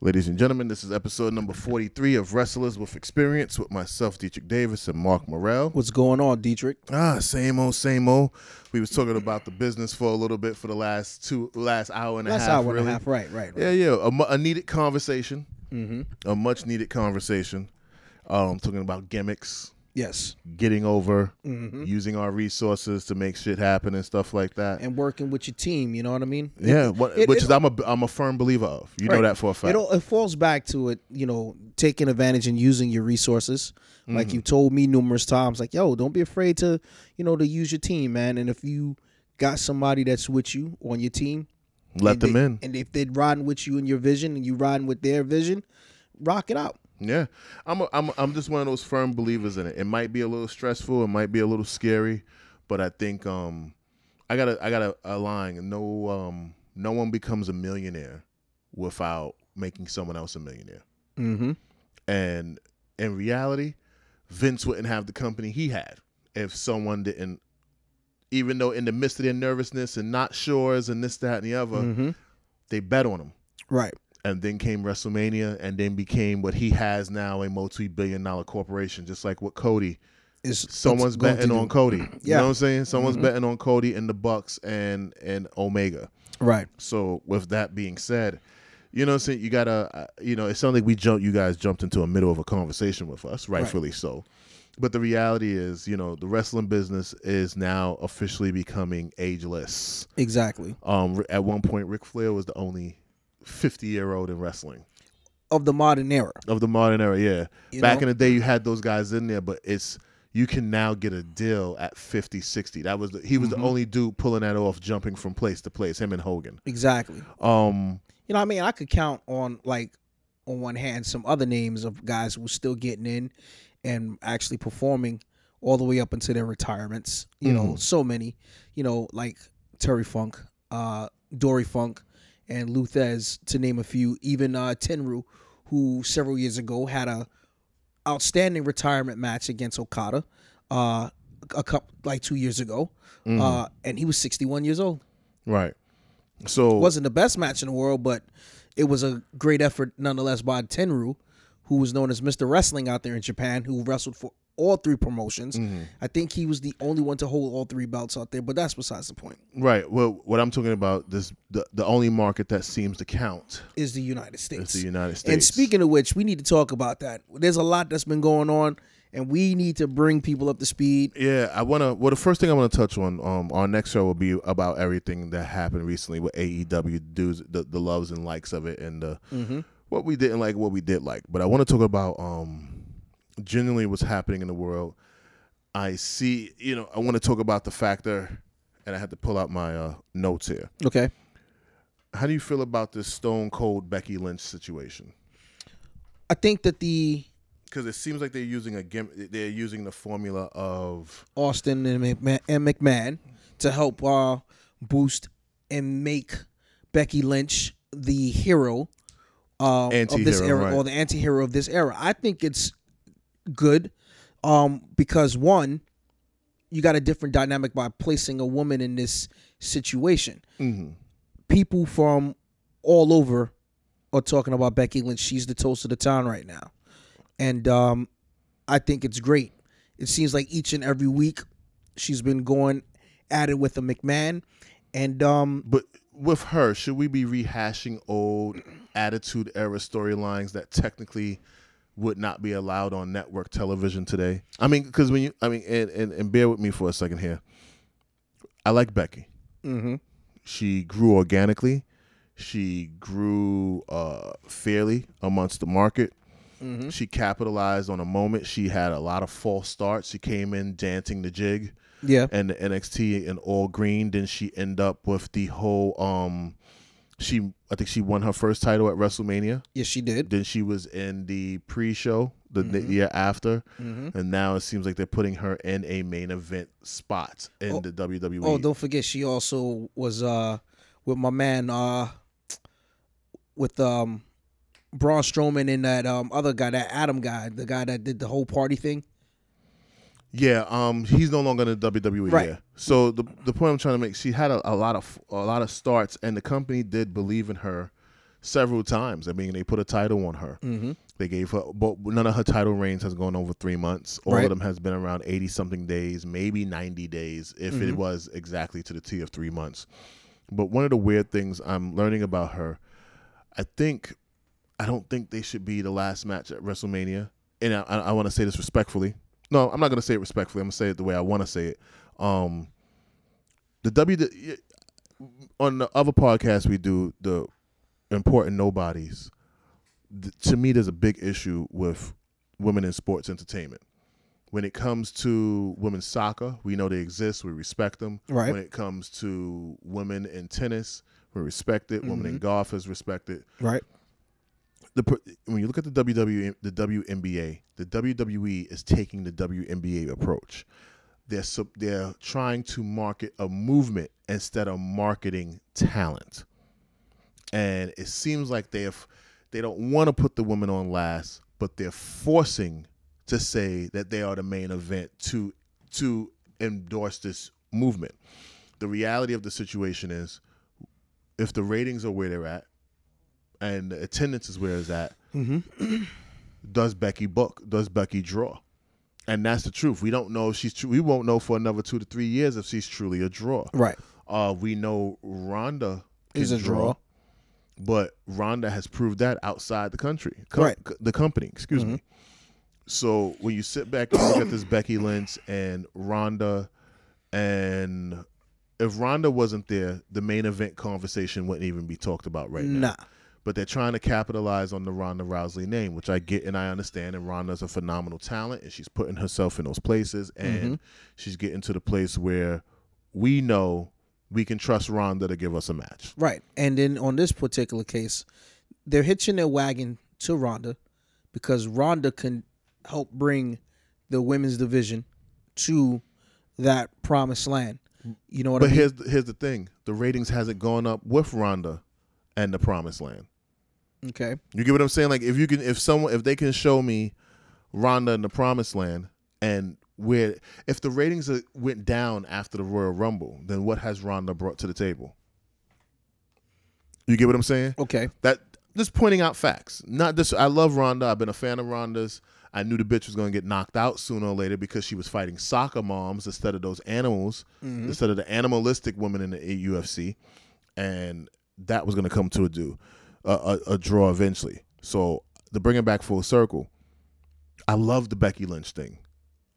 Ladies and gentlemen, this is episode number 43 of Wrestlers with Experience with myself, Deitrich Davis, and Mark Morel. What's going on, Deitrich? Ah, same old, same old. We was talking about the business for a little bit for the last two, last hour and a half. Last hour really. and a half, right, right, right. Yeah, yeah, a, a needed conversation, Mm-hmm. a much needed conversation. Um, talking about gimmicks, Yes, getting over, mm-hmm. using our resources to make shit happen and stuff like that. and working with your team. You know what I mean? yeah, what, it- which it- is I'm a I'm a firm believer of. You know that for a fact. It it falls back to it, you know, taking advantage and using your resources. Mm-hmm. Like you told me numerous times, like, yo, don't be afraid to, you know, to use your team, man. And if you got somebody that's with you on your team, Let them they- in. and if they're riding with you in your vision and you riding with their vision, rock it out. Yeah, I'm a, I'm a, I'm just one of those firm believers in it. It might be a little stressful, it might be a little scary, but I think um I gotta I gotta align. No um no one becomes a millionaire without making someone else a millionaire. Mm-hmm. And in reality, Vince wouldn't have the company he had if someone didn't. Even though in the midst of their nervousness and not sures and this that and the other, Mm-hmm. they bet on him Right. And then came WrestleMania, and then became what he has now a multi-billion dollar corporation, just like what Cody. Is Someone's betting on Cody. You Yeah. know what I'm saying? Someone's Mhm. betting on Cody and the Bucks and and Omega. Right. So with that being said, you know what I'm saying? You gotta, uh, you know, it sounds like we jumped. You guys jumped into a middle of a conversation with us, rightfully so. But the reality is, you know, the wrestling business is now officially becoming ageless. Exactly. Um, at one point, Ric Flair was the only 50 year old in wrestling. Of the modern era. of the modern era. Yeah, You back know? in the day, you had those guys in there, but it's you can now get a deal at 50, 60. That was the, he was Mhm. the only dude pulling that off, jumping from place to place. Him and Hogan. Exactly. Um, You know, I mean, I could count on like on one hand some other names of guys who were still getting in and actually performing all the way up into their retirements. You know, Mhm. so many. You know, like Terry Funk, uh, Dory Funk, and Lou Thesz, to name a few. Even uh, Tenryu, who several years ago had a outstanding retirement match against Okada, uh, a couple like two years ago, mhm, uh, and he was sixty one years old right. So wasn't the best match in the world, but it was a great effort nonetheless by Tenryu, who was known as Mr. Wrestling out there in Japan, who wrestled for all three promotions. mhm, I think he was the only one to hold all three belts out there, but that's besides the point. right. Well, what I'm talking about this the the only market that seems to count Is the United States. the United States. and speaking of which, we need to talk about that. There's a lot that's been going on, and we need to bring people up to speed. Yeah, I want to. Well, the first thing I want to touch on, um, our next show will be about everything that happened recently with AEW, dudes, the the loves and likes of it, and the Mm-hmm. what we didn't like, what we did like. But I want to talk about um, genuinely what's happening in the world. I see, you know, I want to talk about the factor, and I had to pull out my uh, notes here. Okay. How do you feel about this Stone Cold Becky Lynch situation? I think that the Because it seems like they're using a gim- they're using the formula of Austin and McMahon, and McMahon to help uh, boost and make Becky Lynch the hero uh, of this era right. or the anti-hero of this era. I think it's good um, because one, you got a different dynamic by placing a woman in this situation. mhm, People from all over are talking about Becky Lynch. She's the toast of the town right now, and um, I think it's great. It seems like each and every week she's been going at it with a McMahon, and um, But with her, should we be rehashing old Attitude Era storylines that technically would not be allowed on network television today? I mean, because when you, I mean, and, and, and bear with me for a second here. I like Becky. mm-hmm, She grew organically. She grew uh, fairly amongst the market. mm-hmm. She capitalized on a moment. She had a lot of false starts. She came in dancing the jig yeah, and the NXT in all green. Then she end up with the whole um she I think she won her first title at WrestleMania. yes, she did. Then she was in the pre-show the the Mhm. year after, Mm-hmm. and now it seems like they're putting her in a main event spot in Oh. the WWE. Oh, don't forget she also was uh with my man uh with um Braun Strowman and that um other guy, that Adam guy, the guy that did the whole party thing. Yeah, um, he's no longer in the WWE. Right. Yeah. So the the point I'm trying to make, she had a, a lot of a lot of starts, and the company did believe in her several times. I mean, they put a title on her. Mm-hmm. They gave her, but none of her title reigns has gone over three months. All Right. of them has been around eighty something days, maybe ninety days, if it Mhm. was exactly to the T of three months. But one of the weird things I'm learning about her, I think, I don't think they should be the last match at WrestleMania. And I, I want to say this respectfully. No, I'm not going to say it respectfully. I'm going to say it the way I want to say it. Um, the W on the other podcast we do the important nobodies. th- to me, there's a big issue with women in sports entertainment. When it comes to women's soccer, we know they exist. We respect them. Right. When it comes to women in tennis, we respect it. Women in golf is respected. Right. The when you look at the WWE, the WNBA, the WWE is taking the WNBA approach. They're sub- they're trying to market a movement instead of marketing talent, and it seems like they have they don't want to put the women on last, but they're forcing to say that they are the main event to to endorse this movement. The reality of the situation is, if the ratings are where they're at, and the attendance is where it's at, Mm-hmm. does Becky book? Does Becky draw? And that's the truth. We don't know if she's true. We won't know for another two to three years if she's truly a draw. Right. Uh, we know Ronda Is a draw. but Ronda has proved that outside the country, Co- Right. c- the company. Excuse me. So when you sit back and look at this Becky Lynch and Ronda, and if Ronda wasn't there, the main event conversation wouldn't even be talked about right now Nah. But they're trying to capitalize on the Ronda Rousey name, which I get and I understand. And Ronda's a phenomenal talent, and she's putting herself in those places, and mm-hmm. she's getting to the place where we know we can trust Ronda to give us a match. Right. And then on this particular case, they're hitching their wagon to Ronda because Ronda can help bring the women's division to that promised land. You know what But I mean? But here's the, here's the thing: the ratings hasn't gone up with Ronda and the Promised Land. Okay. You get what I'm saying? Like if you can, if someone, if they can show me Ronda in the Promised Land, and where if the ratings went down after the Royal Rumble, then what has Ronda brought to the table? You get what I'm saying? Okay. That just pointing out facts. Not this. I love Ronda. I've been a fan of Ronda's. I knew the bitch was going to get knocked out sooner or later because she was fighting soccer moms instead of those animals, mm-hmm. instead of the animalistic women in the UFC, and that was going to come to a do a, a, a draw eventually. So to bring it back full circle, I love the Becky Lynch thing.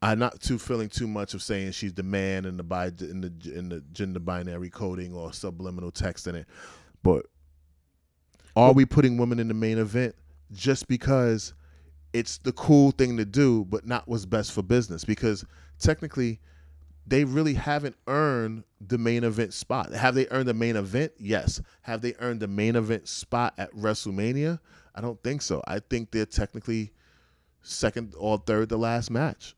I'm not too feeling too much of saying she's the man in the bi in the in the gender binary coding or subliminal text in it, but are we putting women in the main event just because it's the cool thing to do, but not what's best for business? Because technically, they really haven't earned the main event spot. Have they earned the main event? Yes. Have they earned the main event spot at WrestleMania? I don't think so. I think they're technically second or third to last match.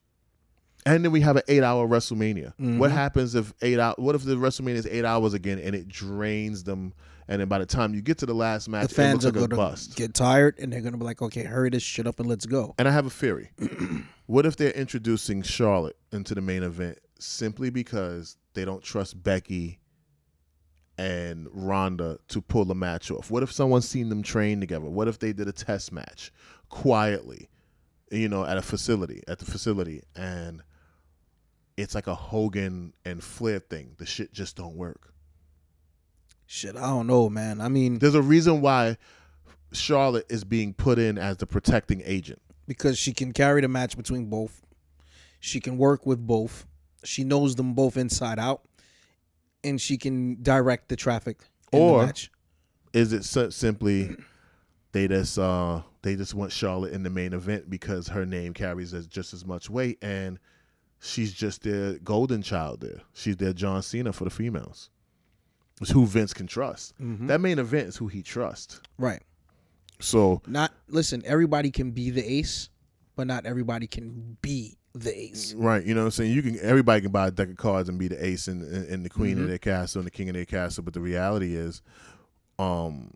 And then we have an eight-hour WrestleMania. What mm-hmm. happens if eight hour? What if the WrestleMania is eight hours again and it drains them? And then by the time you get to the last match, The fans are like going a to bust. get tired and they're going to be like, okay, hurry this shit up and let's go. And I have a theory. what if they're introducing Charlotte into the main event simply because they don't trust Becky and Ronda to pull a match off? What if someone's seen them train together? What if they did a test match quietly, you know, at a facility, at the facility, and it's like a Hogan and Flair thing. The shit just don't work. Shit, I don't know, man. I mean, There's a reason why Charlotte is being put in as the protecting agent. because she can carry the match between both. She can work with both. She knows them both inside out, and she can direct the traffic in Or- the match. is it si- simply they just uh they just want Charlotte in the main event because her name carries as just as much weight and she's just their golden child there. She's their John Cena for the females. It's who Vince can trust. That main event is who he trusts. Right. So Not listen. Everybody can be the ace, but not everybody can be the ace. right, you know what I'm saying? You can everybody can buy a deck of cards and be the ace and, and, and the queen of their castle and the king of their castle, but the reality is um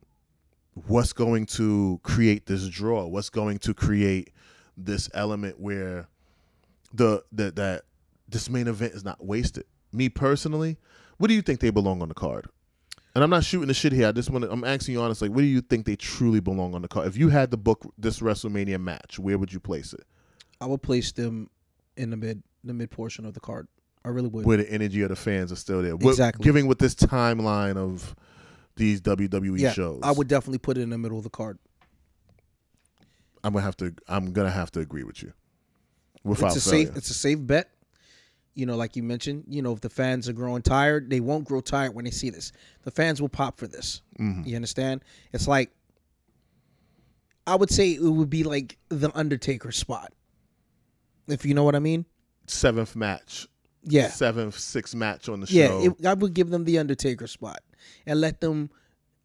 what's going to create this draw? What's going to create this element where the that that this main event is not wasted? Me personally, what do you think they belong on the card? and I'm not shooting the shit here. I just want to. I'm asking you honestly. Like, where do you think they truly belong on the card? If you had to book this WrestleMania match, where would you place it? I would place them in the mid the mid portion of the card. I really would. Where the energy of the fans are still there. What- Exactly. Giving with this timeline of these WWE yeah, shows, I would definitely put it in the middle of the card. I'm gonna have to. I'm gonna have to agree with you. Without it's a failure. safe it's a safe bet. You know, like you mentioned, you know, if the fans are growing tired, they won't grow tired when they see this. The fans will pop for this. Mhm. You understand? It's like I would say it would be like the Undertaker spot. If you know what I mean? seventh match, Yeah. seventh, sixth match on the Yeah, show. it, I would give them the Undertaker spot and let them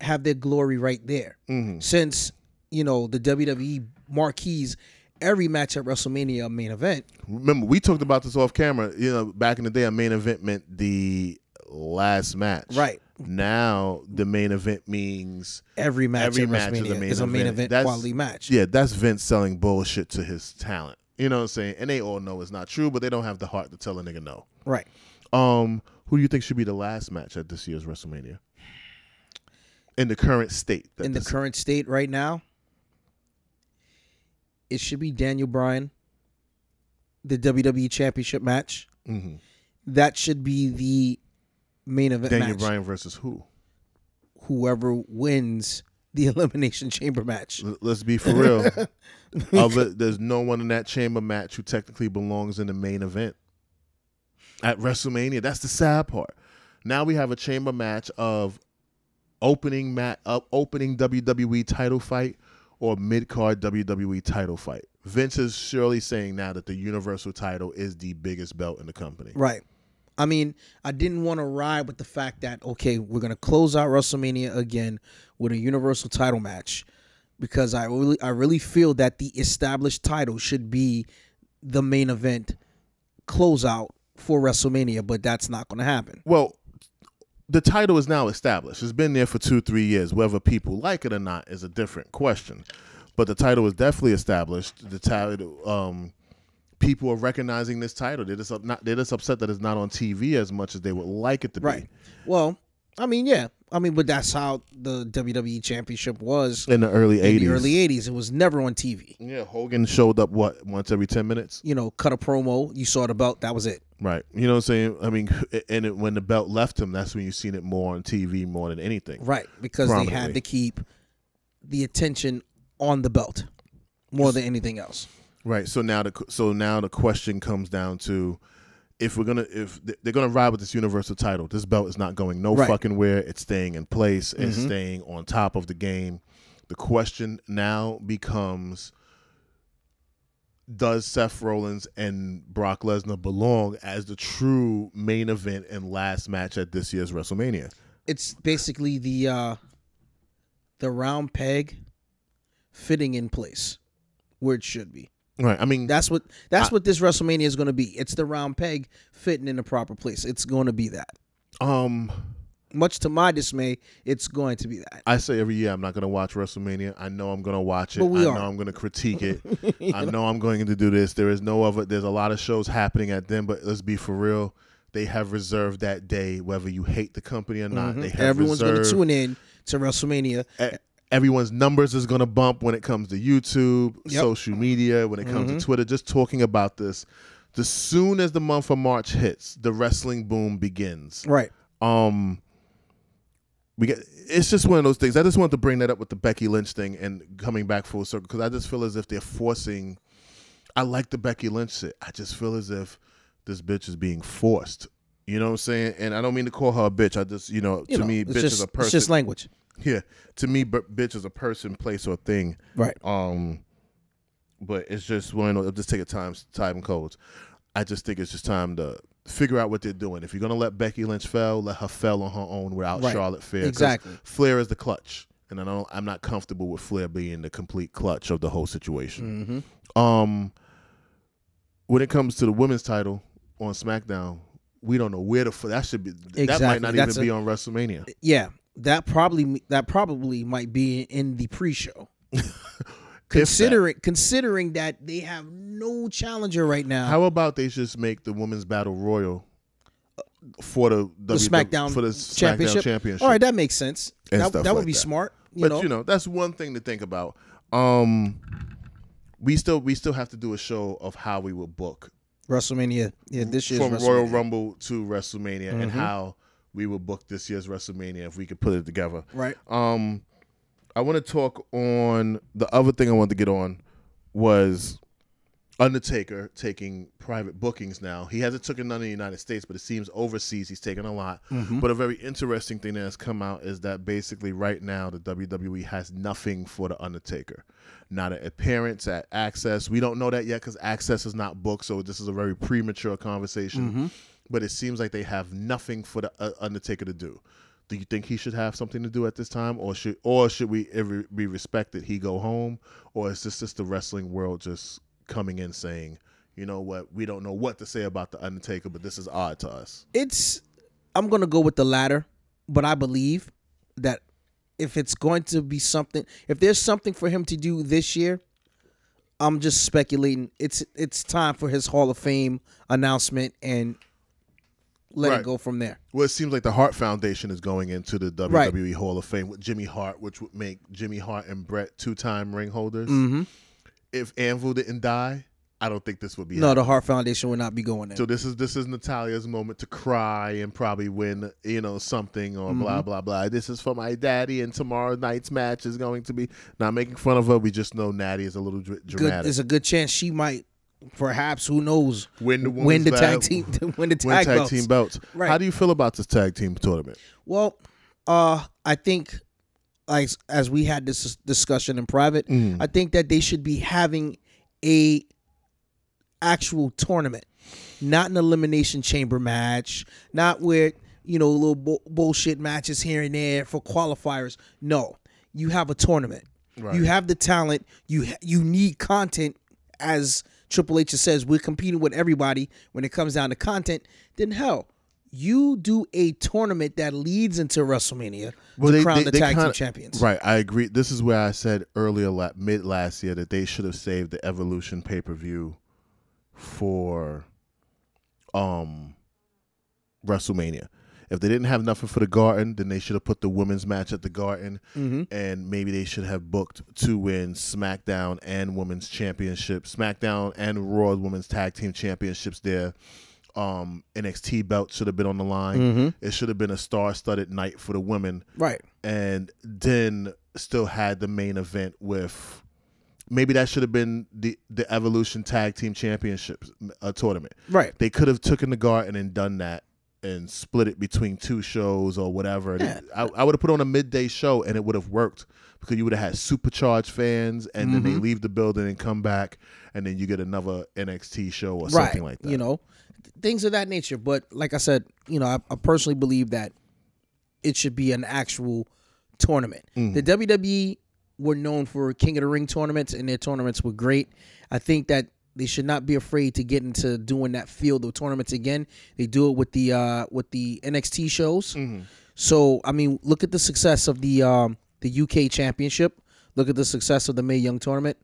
have their glory right there. Mhm. Since, you know, the WWE marquees every match at WrestleMania a main event. Remember, we talked about this off camera. You know, back in the day, a main event meant the last match. Right. Now, the main event means Every match Every match is a main is a main event. event quality match. yeah, that's Vince selling bullshit to his talent. You know what I'm saying? And they all know it's not true, but they don't have the heart to tell a nigga no. Right. Um, who do you think should be the last match at this year's WrestleMania? In the current state. In the current state right now, it should be Daniel Bryan, the WWE Championship match. Mhm. That should be the main event Daniel match. Bryan versus who? Whoever wins the Elimination Chamber match. L- Let's be for real. There's no one in that chamber match who technically belongs in the main event at WrestleMania. That's the sad part. Now we have a chamber match of opening mat up opening WWE title fight or mid card WWE title fight. Vince is surely saying now that the Universal title is the biggest belt in the company. Right. I mean, I didn't want to ride with the fact that okay, we're gonna close out WrestleMania again with a Universal title match because I really, I really feel that the established title should be the main event closeout for WrestleMania, but that's not gonna happen. Well, the title is now established. It's been there for two, three years. Whether people like it or not is a different question. But the title is definitely established. The title, um, people are recognizing this title. They're just not. They're just upset that it's not on TV as much as they would like it to be. Right. be. Well, I mean, yeah, I mean, but that's how the WWE Championship was In the early in '80s, the early '80s. It was never on TV. yeah, Hogan showed up what once every ten minutes. You know, cut a promo, you saw the belt, that was it. Right. You know what I'm saying? I mean, and it, when the belt left him, that's when you've seen it more on TV more than anything. Right, because they had to keep the attention on the belt more than anything else. Right. So now the so now the question comes down to if we're gonna if they're gonna ride with this universal title, this belt is not going no Right. fucking where. It's staying in place. It's Mhm. staying on top of the game. The question now becomes: Does Seth Rollins and Brock Lesnar belong as the true main event and last match at this year's WrestleMania? It's basically the uh the round peg fitting in place where it should be. Right. I mean, That's what that's I- what this WrestleMania is going to be. It's the round peg fitting in the proper place. It's going to be that. um, Much to my dismay, it's going to be that. I say every year I'm not gonna watch WrestleMania. I know I'm gonna watch it. But we I are. know I'm gonna critique it. I know I'm going to do this. There is no other. There's a lot of shows happening at them, but let's be for real. They have reserved that day, whether you hate the company or not. They have Mm-hmm. Everyone's going to tune in to WrestleMania. e- Everyone's numbers is going to bump when it comes to YouTube, Yep. social media, when it comes Mhm. to Twitter. Just talking about this. The soon as the month of March hits, the wrestling boom begins. Right. Um, we get. It's just one of those things. I just wanted to bring that up with the Becky Lynch thing and coming back full circle because I just feel as if they're forcing. I like the Becky Lynch shit. I just feel as if this bitch is being forced. You know what I'm saying? And I don't mean to call her a bitch. I just, you know, You to know, me, bitch just, is a person. It's just language. Yeah, to me, b- bitch is a person, place, or thing. Right. Um, but it's just one. of those- Just take a time, time codes. I just think it's just time to figure out what they're doing. If you're gonna let Becky Lynch fail, let her fail on her own without Right. Charlotte Flair. Exactly. Flair is the clutch, and I don't. I'm not comfortable with Flair being the complete clutch of the whole situation. hmm Um, when it comes to the women's title on SmackDown, we don't know where the f- that should be. That might not That's even be on WrestleMania. Yeah, that probably that probably might be in the pre-show. considering considering that they have no challenger right now. How about they just make the women's battle royal for the, the W- SmackDown for the championship. SmackDown championship. All right, that makes sense. And That, that would be that. smart. You but know, you know that's one thing to think about. Um, we still we still have to do a show of how we would book WrestleMania. Yeah, this year from Royal Rumble to WrestleMania and Mhm. how we would book this year's WrestleMania if we could put it together. Right. Um, I want to talk on the other thing I wanted to get on was Undertaker taking private bookings now. He hasn't taken none in the United States, but it seems overseas he's taken a lot. Mhm. But a very interesting thing that has come out is that basically right now the WWE has nothing for the Undertaker. Not an appearance at Access. We don't know that yet because Access is not booked, so this is a very premature conversation. Mhm. But it seems like they have nothing for the uh, Undertaker to do. Do you think he should have something to do at this time, or should or should we be respected? He go home, or is this just the wrestling world just coming in saying, you know what, we don't know what to say about the Undertaker, but this is odd to us. It's. I'm gonna go with the latter, but I believe that if it's going to be something, if there's something for him to do this year, I'm just speculating. It's it's time for his Hall of Fame announcement and let Right. it go from there. Well, it seems like the Hart Foundation is going into the WWE Hall of Fame with Jimmy Hart, which would make Jimmy Hart and Bret two-time ring holders. Mm-hmm. If Anvil didn't die, I don't think this would be. No, happening. the Hart Foundation would not be going there. So this is this is Natalya's moment to cry and probably win, you know, something or blah Mm-hmm. blah blah. This is for my daddy, and tomorrow night's match is going to be. Not making fun of her, we just know Natty is a little dr- good. dramatic. There's a good chance she might, perhaps, who knows, win the when the tag team, win the tag, tag belts. team belts. Right. How do you feel about this tag team tournament? Well, uh, I think, like as we had this discussion in private, Mm. I think that they should be having a actual tournament, not an elimination chamber match, not with you know little bu- bullshit matches here and there for qualifiers. No, you have a tournament. Right. You have the talent. You ha- you need content. As Triple H says, we're competing with everybody when it comes down to content. Then hell, you do a tournament that leads into WrestleMania to crown the tag team kinda- champions. Right, I agree. This is where I said earlier, la- mid last year, that they should have saved the Evolution pay per view for um WrestleMania. If they didn't have nothing for the Garden, then they should have put the women's match at the Garden, Mm-hmm. and maybe they should have booked to win SmackDown and Women's Championship, SmackDown and Raw Women's Tag Team Championships there. Um, NXT belt should have been on the line. Mm-hmm. It should have been a star-studded night for the women Right. and then still had the main event with maybe that should have been the the evolution tag team championships uh, tournament Right. they could have taken the garden and done that and split it between two shows or whatever Yeah. i, I would have put on a midday show and it would have worked because you would have had supercharged fans and then they Mhm. leave the building and come back and then you get another nxt show or right. something like that You know, things of that nature. But like I said, you know, I, I personally believe that it should be an actual tournament. Mhm. The WWE were known for King of the Ring tournaments, and their tournaments were great. I think that they should not be afraid to get into doing that field of tournaments again. They do it with the uh, with the NXT shows. Mhm. So I mean, look at the success of the um, the UK Championship. Look at the success of the Mae Young tournament,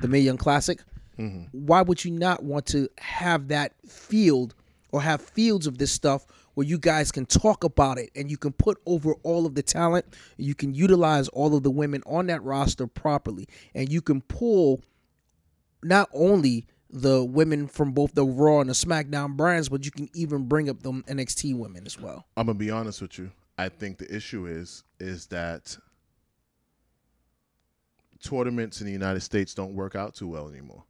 the Mae Young Classic. Mhm. Why would you not want to have that field or have fields of this stuff where you guys can talk about it and you can put over all of the talent, you can utilize all of the women on that roster properly, and you can pull not only the women from both the Raw and the SmackDown brands, but you can even bring up the NXT women as well. I'm gonna be honest with you. I think the issue is is that tournaments in the United States don't work out too well anymore.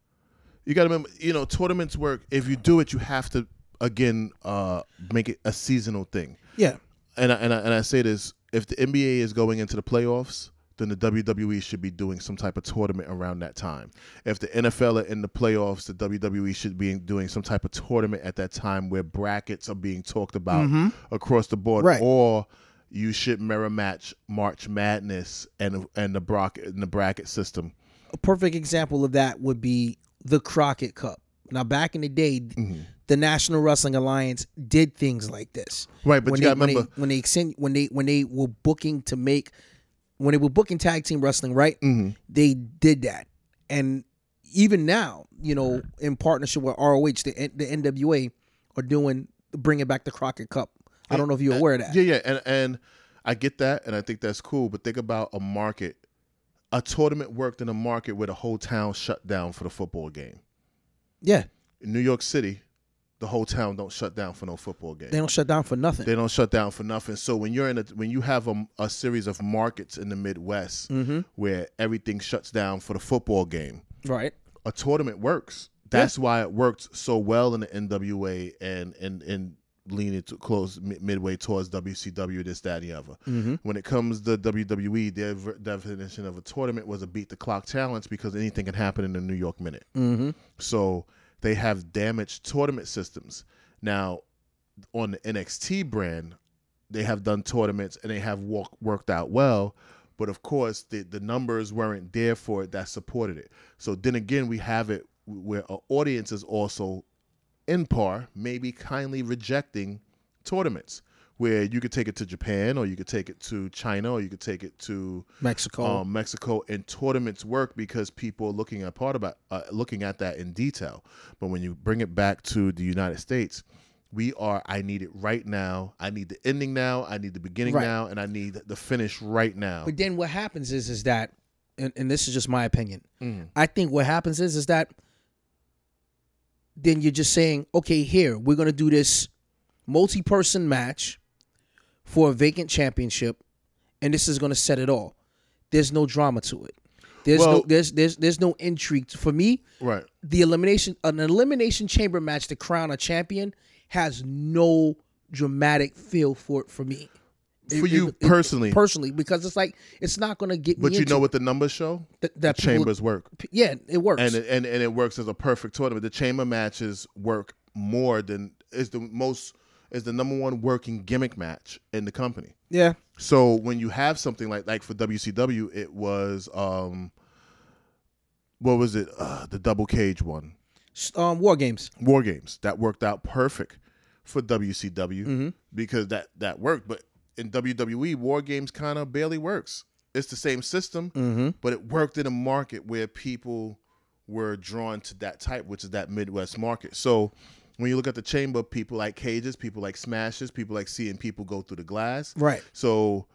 You got to remember, you know, tournaments work. If you do it, you have to again uh, make it a seasonal thing. Yeah. And I, and I, and I say this: if the NBA is going into the playoffs, then the WWE should be doing some type of tournament around that time. If the NFL are in the playoffs, the WWE should be doing some type of tournament at that time where brackets are being talked about Mhm. across the board, Right. or you should mirror match March Madness and and the bracket and the bracket system. a perfect example of that would be the Crockett Cup. Now, back in the day, Mm-hmm. the National Wrestling Alliance did things like this. Right, but when you they, got to when, remember, they, when they when they when they were booking to make when they were booking tag team wrestling, right? Mhm. They did that, and even now, you know, in partnership with ROH, the the NWA are doing bringing back the Crockett Cup I don't know if you're aware of that. Yeah, yeah, and and I get that, and I think that's cool. But think about a market. A tournament worked in a market where the whole town shut down for the football game. Yeah, In New York City, the whole town don't shut down for no football game. they don't shut down for nothing. They don't shut down for nothing. So when you're in a when you have a, a series of markets in the Midwest mm-hmm. where everything shuts down for the football game, Right. a tournament works. That's why it worked so well in the NWA and and and leaning to close midway towards WCW, this, that, and the other. Mm-hmm. When it comes to WWE, their definition of a tournament was a beat the clock challenge because anything can happen in the New York minute. Mm-hmm. So they have damaged tournament systems. Now, on the NXT brand, they have done tournaments and they have walk, worked out well. But of course, the, the numbers weren't there for it that supported it. So then again, we have it where an audience is also in par, maybe kindly rejecting tournaments where you could take it to Japan or you could take it to China or you could take it to Mexico. um, Mexico, and tournaments work because people are looking at part about uh, looking at that in detail. But when you bring it back to the United States, we are. I need it right now. I need the ending now. I need the beginning Right. now, and I need the finish right now. But then what happens is is that, and, and this is just my opinion. Mhm. I think what happens is is that then you're just saying, okay, here we're gonna do this multi-person match for a vacant championship, and this is gonna set it all. There's no drama to it. There's no there's there's there's no intrigue for me. Right. The elimination an elimination chamber match to crown a champion has no dramatic feel for it for me. It- For you it- it- personally, personally, because it's like it's not gonna get me. but you know what the numbers show? th- The that people- chambers work, yeah, it works. and it, and and it works as a perfect tournament. The chamber matches work more than is the most is the number one working gimmick match in the company. yeah, So when you have something like like for WCW, it was um, what was it? Uh, the double cage one, um, war games. War Games. That worked out perfect for WCW Mhm. because that that worked. But in WWE, War Games kind of barely works. It's the same system, Mm-hmm. but it worked in a market where people were drawn to that type, which is that Midwest market. So when you look at the chamber, people like cages, people like smashes, people like seeing people go through the glass. Right. So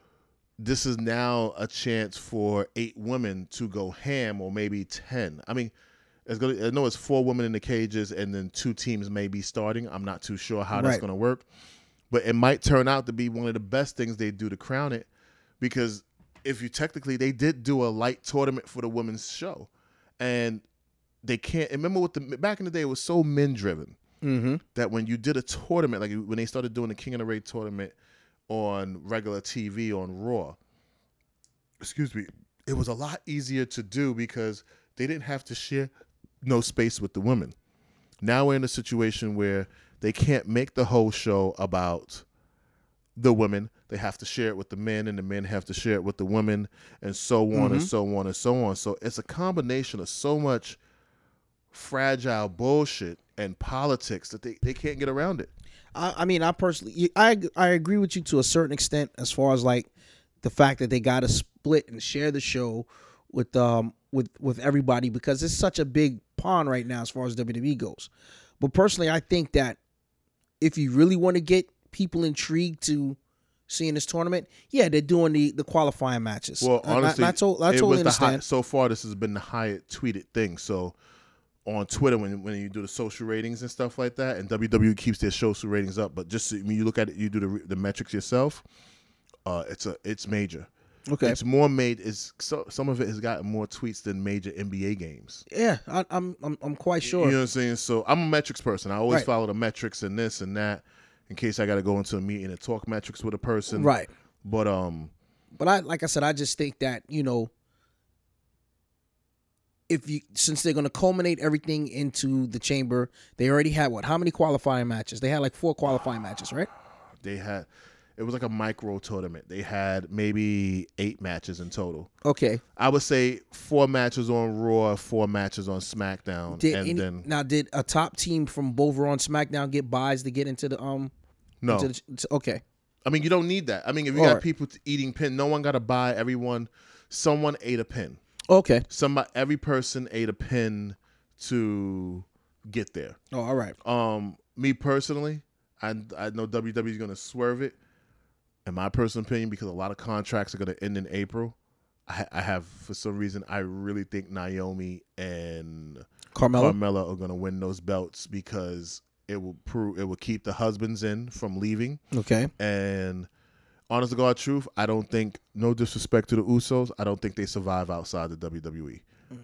this is now a chance for eight women to go ham, or maybe ten. I mean, it's gonna. I know it's four women in the cages, and then two teams may be starting. I'm not too sure how that's Right. gonna work, but it might turn out to be one of the best things they do to crown it, because if you technically they did do a light tournament for the women's show, and they can't remember what the back in the day it was so men driven Mm-hmm. that when you did a tournament, like when they started doing the King of the Ring tournament on regular TV on Raw, excuse me, it was a lot easier to do because they didn't have to share no space with the women. Now we're in a situation where they can't make the whole show about the women. They have to share it with the men, and the men have to share it with the women, and so on and Mhm. so on and so on. So it's a combination of so much fragile bullshit and politics that they, they can't get around it. I, I mean, I personally, I I agree with you to a certain extent as far as like the fact that they got to split and share the show with um with with everybody because it's such a big pond right now as far as WWE goes. But personally, I think that if you really want to get people intrigued to seeing this tournament, yeah, they're doing the the qualifying matches. Well, I- I- honestly, I, to- I totally the high, understand. so far. This has been the highest tweeted thing. So on Twitter, when when you do the social ratings and stuff like that, and WWE keeps their social ratings up, but just when you look at it, you do the the metrics yourself. Uh, it's a it's major. okay, It's more made. Is so some of it has gotten more tweets than major NBA games. yeah, I, I'm I'm I'm quite sure. You know what I'm saying? So I'm a metrics person. I always Right. follow the metrics and this and that in case I got to go into a meeting and talk metrics with a person. right. But um, But I like I said, I just think that, you know, if you since they're gonna culminate everything into the chamber, they already had what? How many qualifying matches? They had like four qualifying matches, right? they had it was like a micro tournament. They had maybe eight matches in total. Okay. I would say four matches on Raw, four matches on SmackDown, Did and any, then now did a top team from both Raw and SmackDown get buys to get into the um no. the, okay. I mean, you don't need that. I mean, if you All got right. people eating pin, no one got to buy. Everyone, someone ate a pin. Okay. Somebody, every person ate a pin to get there. Oh, all right. Um, me personally, I I know WWE is gonna swerve it. In my personal opinion, because a lot of contracts are gonna end in April. I, I have for some reason I really think Naomi and Carmella. Carmella are gonna win those belts because it will prove it will keep the husbands in from leaving. Okay. And honest to God, truth, I don't think. No disrespect to the Usos, I don't think they survive outside the. WWE. Oh,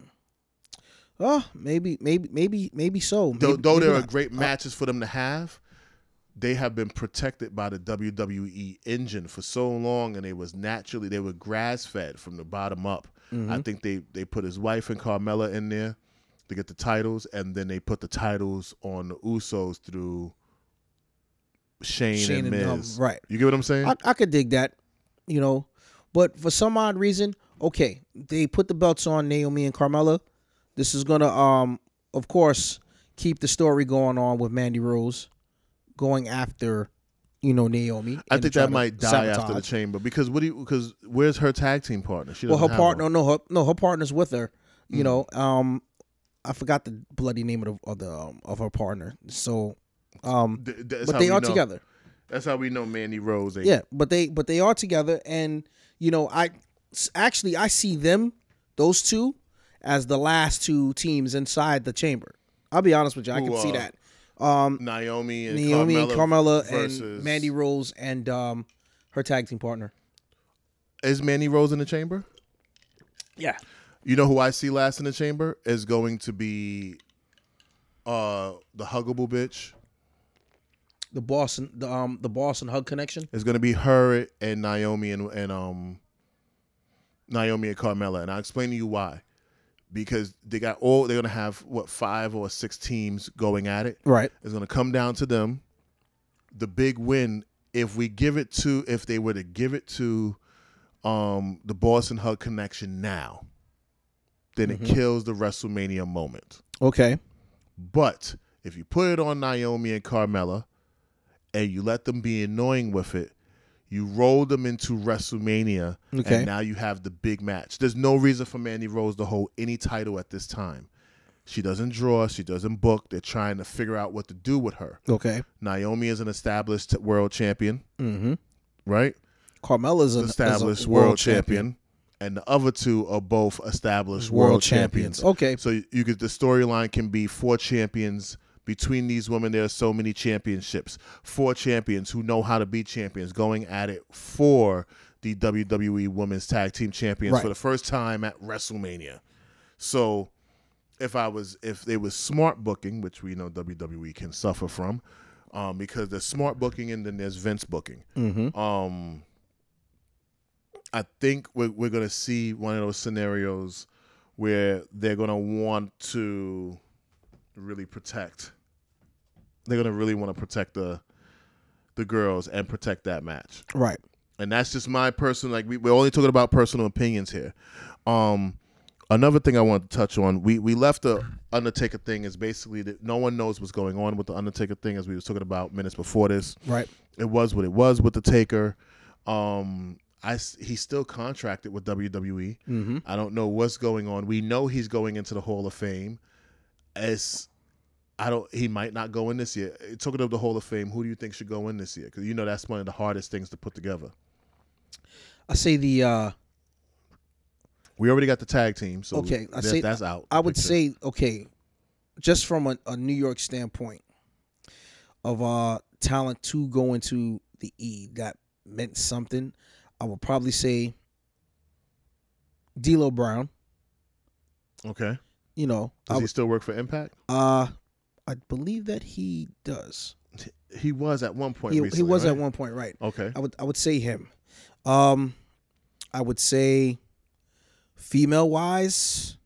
mm. uh, maybe, maybe, maybe, maybe so. Though, Maybe- though maybe there are not. great uh, matches for them to have, they have been protected by the WWE engine for so long, and they was naturally they were grass fed from the bottom up. Mm-hmm. I think they they put his wife and Carmella in there to get the titles, and then they put the titles on the Usos through Shane, Shane and and, um, Miz. right. You get what I'm saying? I, I could dig that, you know, but for some odd reason, okay, they put the belts on Naomi and Carmella. This is gonna, um, of course, keep the story going on with Mandy Rose going after, you know, Naomi. I think that might die after the chamber because what do you? Because where's her tag team partner? She Well, her partner, one. no, her no, her partner's with her. You Mm. know, um, I forgot the bloody name of the of the um, of her partner. So, um, Th- but they are know. together. That's how we know Mandy Rose. Yeah, but they but they are together, and you know, I actually I see them, those two, as the last two teams inside the chamber. I'll be honest with you, I Who, can see uh, that. Um, Naomi and Naomi Carmella and Carmella versus and Mandy Rose and um her tag team partner. Is Mandy Rose in the chamber? Yeah. You know who I see last in the chamber is going to be uh the huggable bitch. The Boston, the um, the Boss 'n' Hug Connection. It's going to be her and Naomi and and um Naomi and Carmella, and I'll explain to you why. Because they got all they're going to have what five or six teams going at it. Right. It's going to come down to them. The big win, if we give it to, if they were to give it to um, the Boss 'n' Hug Connection now, then it kills the WrestleMania moment. Okay. But if you put it on Naomi and Carmella and you let them be annoying with it, you roll them into WrestleMania, Okay. and now you have the big match. There's no reason for Mandy Rose to hold any title at this time. She doesn't draw, she doesn't book. They're trying to figure out what to do with her. Okay. Naomi is an established world champion, Mm-hmm. right? Carmella's an established world, champion. And the other two are both established world, World champions. champions. Okay. So you could the storyline can be four champions between these women. There are so many championships. Four champions who know how to be champions going at it for the WWE Women's Tag Team Champions Right. for the first time at WrestleMania. So if I was if they was smart booking, which we know WWE can suffer from, um, because there's smart booking and then there's Vince booking. Mm-hmm. Um, I think we're we're gonna see one of those scenarios where they're gonna want to really protect. They're gonna really want to protect the the girls and protect that match. Right. And that's just my personal like we, we're only talking about personal opinions here. Um another thing I want to touch on, we we left the Undertaker thing is basically that no one knows what's going on with the Undertaker thing as we was talking about minutes before this Right. it was what it was with the Taker. Um, I he's still contracted with WWE. Mm-hmm. I don't know what's going on. We know he's going into the Hall of Fame. As I don't, he might not go in this year. Eh, Talking of the Hall of Fame, who do you think should go in this year? Because you know that's one of the hardest things to put together. I say the uh We already got the tag team, so Okay, I say- that's out. I would Picture. say okay, just from a, a New York standpoint of uh talent to go into the E that meant something. I would probably say D'Lo Brown. okay. You know, I Does he still work for Impact? uh, I believe that he does. He was at one point. He, he was right? at one point, right? Okay. I would I would say him. Um, I would say female wise,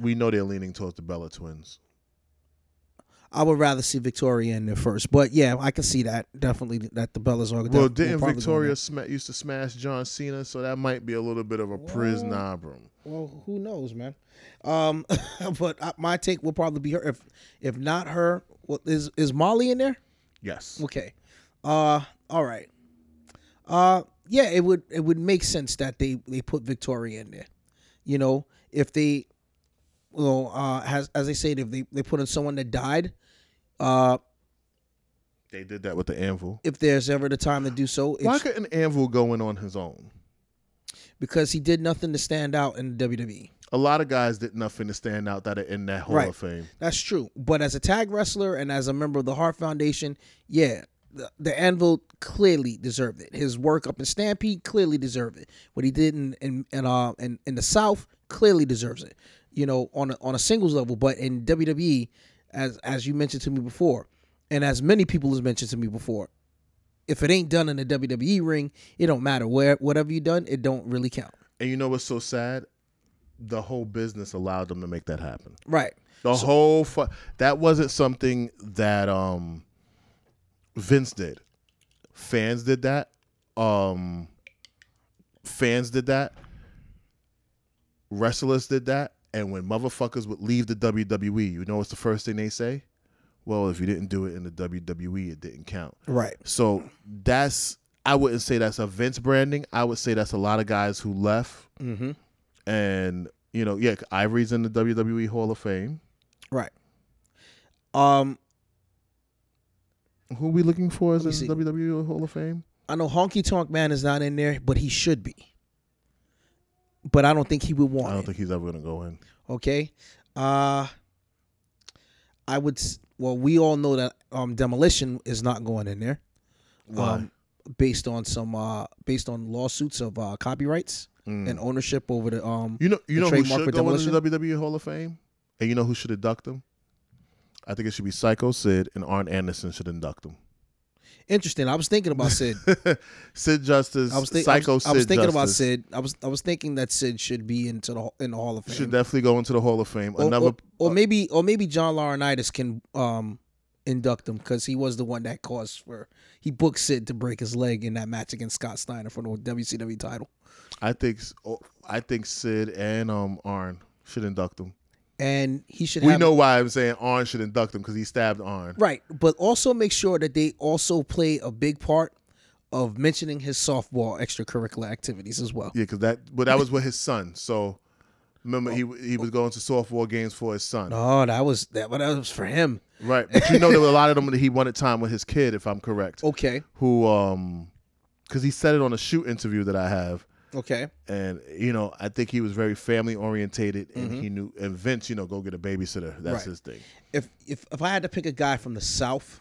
We know they're leaning towards the Bella Twins. I would rather see Victoria in there first. But yeah, I can see that definitely that the Bellas are. Well, didn't probably go in Victoria used to smash John Cena, so that might be a little bit of a prisnabrum. Well, who knows, man? Um, but uh, my take will probably be her. If if not her, what is is Molly in there? Yes. Okay. Uh, all right. Uh, yeah, it would it would make sense that they they put Victoria in there. You know, if they, well, uh, as as they said, if they they put in someone that died, uh, They did that with the Anvil. if there's ever the time to do so. Why It's couldn't Anvil go in on his own? because he did nothing to stand out in the WWE. A lot of guys did nothing to stand out that are in that Hall Right. of Fame. That's true. But as a tag wrestler and as a member of the Hart Foundation, yeah, the, the Anvil clearly deserved it. His work up in Stampede clearly deserved it. What he did in in in, uh, in, in the South clearly deserves it. You know, on a, on a singles level, but in WWE, as as you mentioned to me before, and as many people has mentioned to me before, if it ain't done in the WWE ring, it don't matter where whatever you done, it don't really count. And you know what's so sad? The whole business allowed them to make that happen. Right. The whole fu- that wasn't something that um Vince did. Fans did that. Um fans did that. Wrestlers did that. And when motherfuckers would leave the WWE, you know what's the first thing they say? Well, if you didn't do it in the WWE, it didn't count. Right. So that's I wouldn't say that's a Vince branding. I would say that's a lot of guys who left Mm-hmm. and you know, yeah, Ivory's in the WWE Hall of Fame. Right. Um, Who are we looking for as in the WWE Hall of Fame? I know Honky Tonk Man is not in there, but he should be. But I don't think he would want I don't it. think he's ever gonna go in. okay. Uh I would well, we all know that um demolition is not going in there. Why? Um based on some uh based on lawsuits of uh copyrights Mm. and ownership over the um you know, you know who should go into the WWE Hall of Fame, and you know who should induct him. I think it should be Psycho Sid and Arn Anderson should induct him. Interesting. I was thinking about Sid. Sid Justice, I was, think, I was, Sid I was thinking about Sid. I was I was thinking that Sid should be into the in the Hall of Fame. should definitely go into the Hall of Fame. or, Another, or, or maybe or maybe John Laurinaitis can um induct him because he was the one that caused for he booked Sid to break his leg in that match against Scott Steiner for the WCW title, I think, oh, I think Sid and um Arn should induct him. And he should We have know why I'm saying Arn should induct him because he stabbed Arn. right, but also make sure that they also play a big part of mentioning his softball extracurricular activities as well. Yeah, because that, but that was with his son. So remember, he he was going to softball games for his son. Oh, that was that. But that was for him. Right, but you know there were a lot of them that he wanted time with his kid, if I'm correct. Okay, Who um, because he said it on a shoot interview that I have, okay, and you know I think he was very family orientated, and he knew. And Vince, you know, go get a babysitter. That's Mm-hmm. Right. his thing. if if if I had to pick a guy from the South,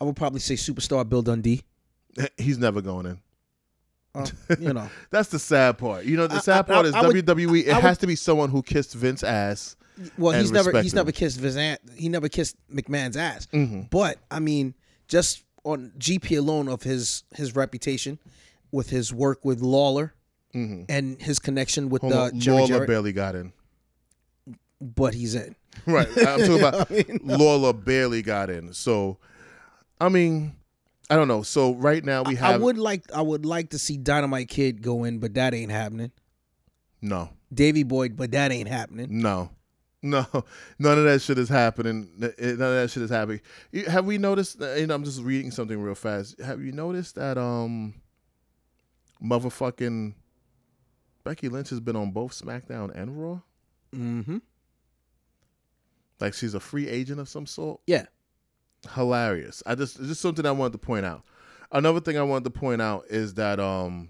I would probably say superstar Bill Dundee. He's never going in. Uh, you know. That's the sad part. You know, the sad I- part is I would- WWE. It I would- has to be someone who kissed Vince ass. Well, he's never he's him. never kissed Vizant, he never kissed McMahon's ass. Mhm. But I mean, just on GP alone of his his reputation, with his work with Lawler Mhm. and his connection with Hold uh, on, Jerry Lawler Jarrett, barely got in. but he's in. Right. I'm talking about I mean, Lawler barely got in. So, I mean, I don't know. So right now we have. I would like I would like to see Dynamite Kid go in, but that ain't happening. no, Davey Boy, but that ain't happening. no, no. None of that shit is happening. None of that shit is happening. Have we noticed? You know, I'm just reading something real fast. Have you noticed that um, motherfucking Becky Lynch has been on both SmackDown and Raw? Mm-hmm. Like she's a free agent of some sort. Yeah. hilarious. I just it's just something I wanted to point out. Another thing I wanted to point out is that um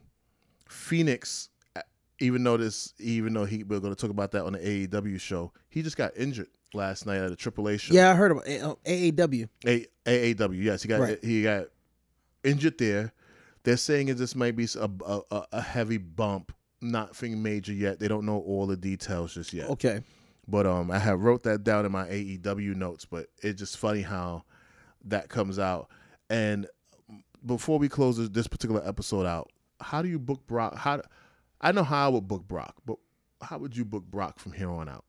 Fenix, even though this, even though he we're going to talk about that on the AEW show, he just got injured last night at a AAA show. Yeah, I heard about uh, AAW. A- AAW. Yes, he got Right. he got injured there. They're saying it just might be a, a, a- a heavy bump, nothing major yet. They don't know all the details just yet. Okay. But um, I have wrote that down in my AEW notes. But it's just funny how that comes out. And before we close this, this particular episode out, how do you book Brock? How do- I know how I would book Brock, but how would you book Brock from here on out?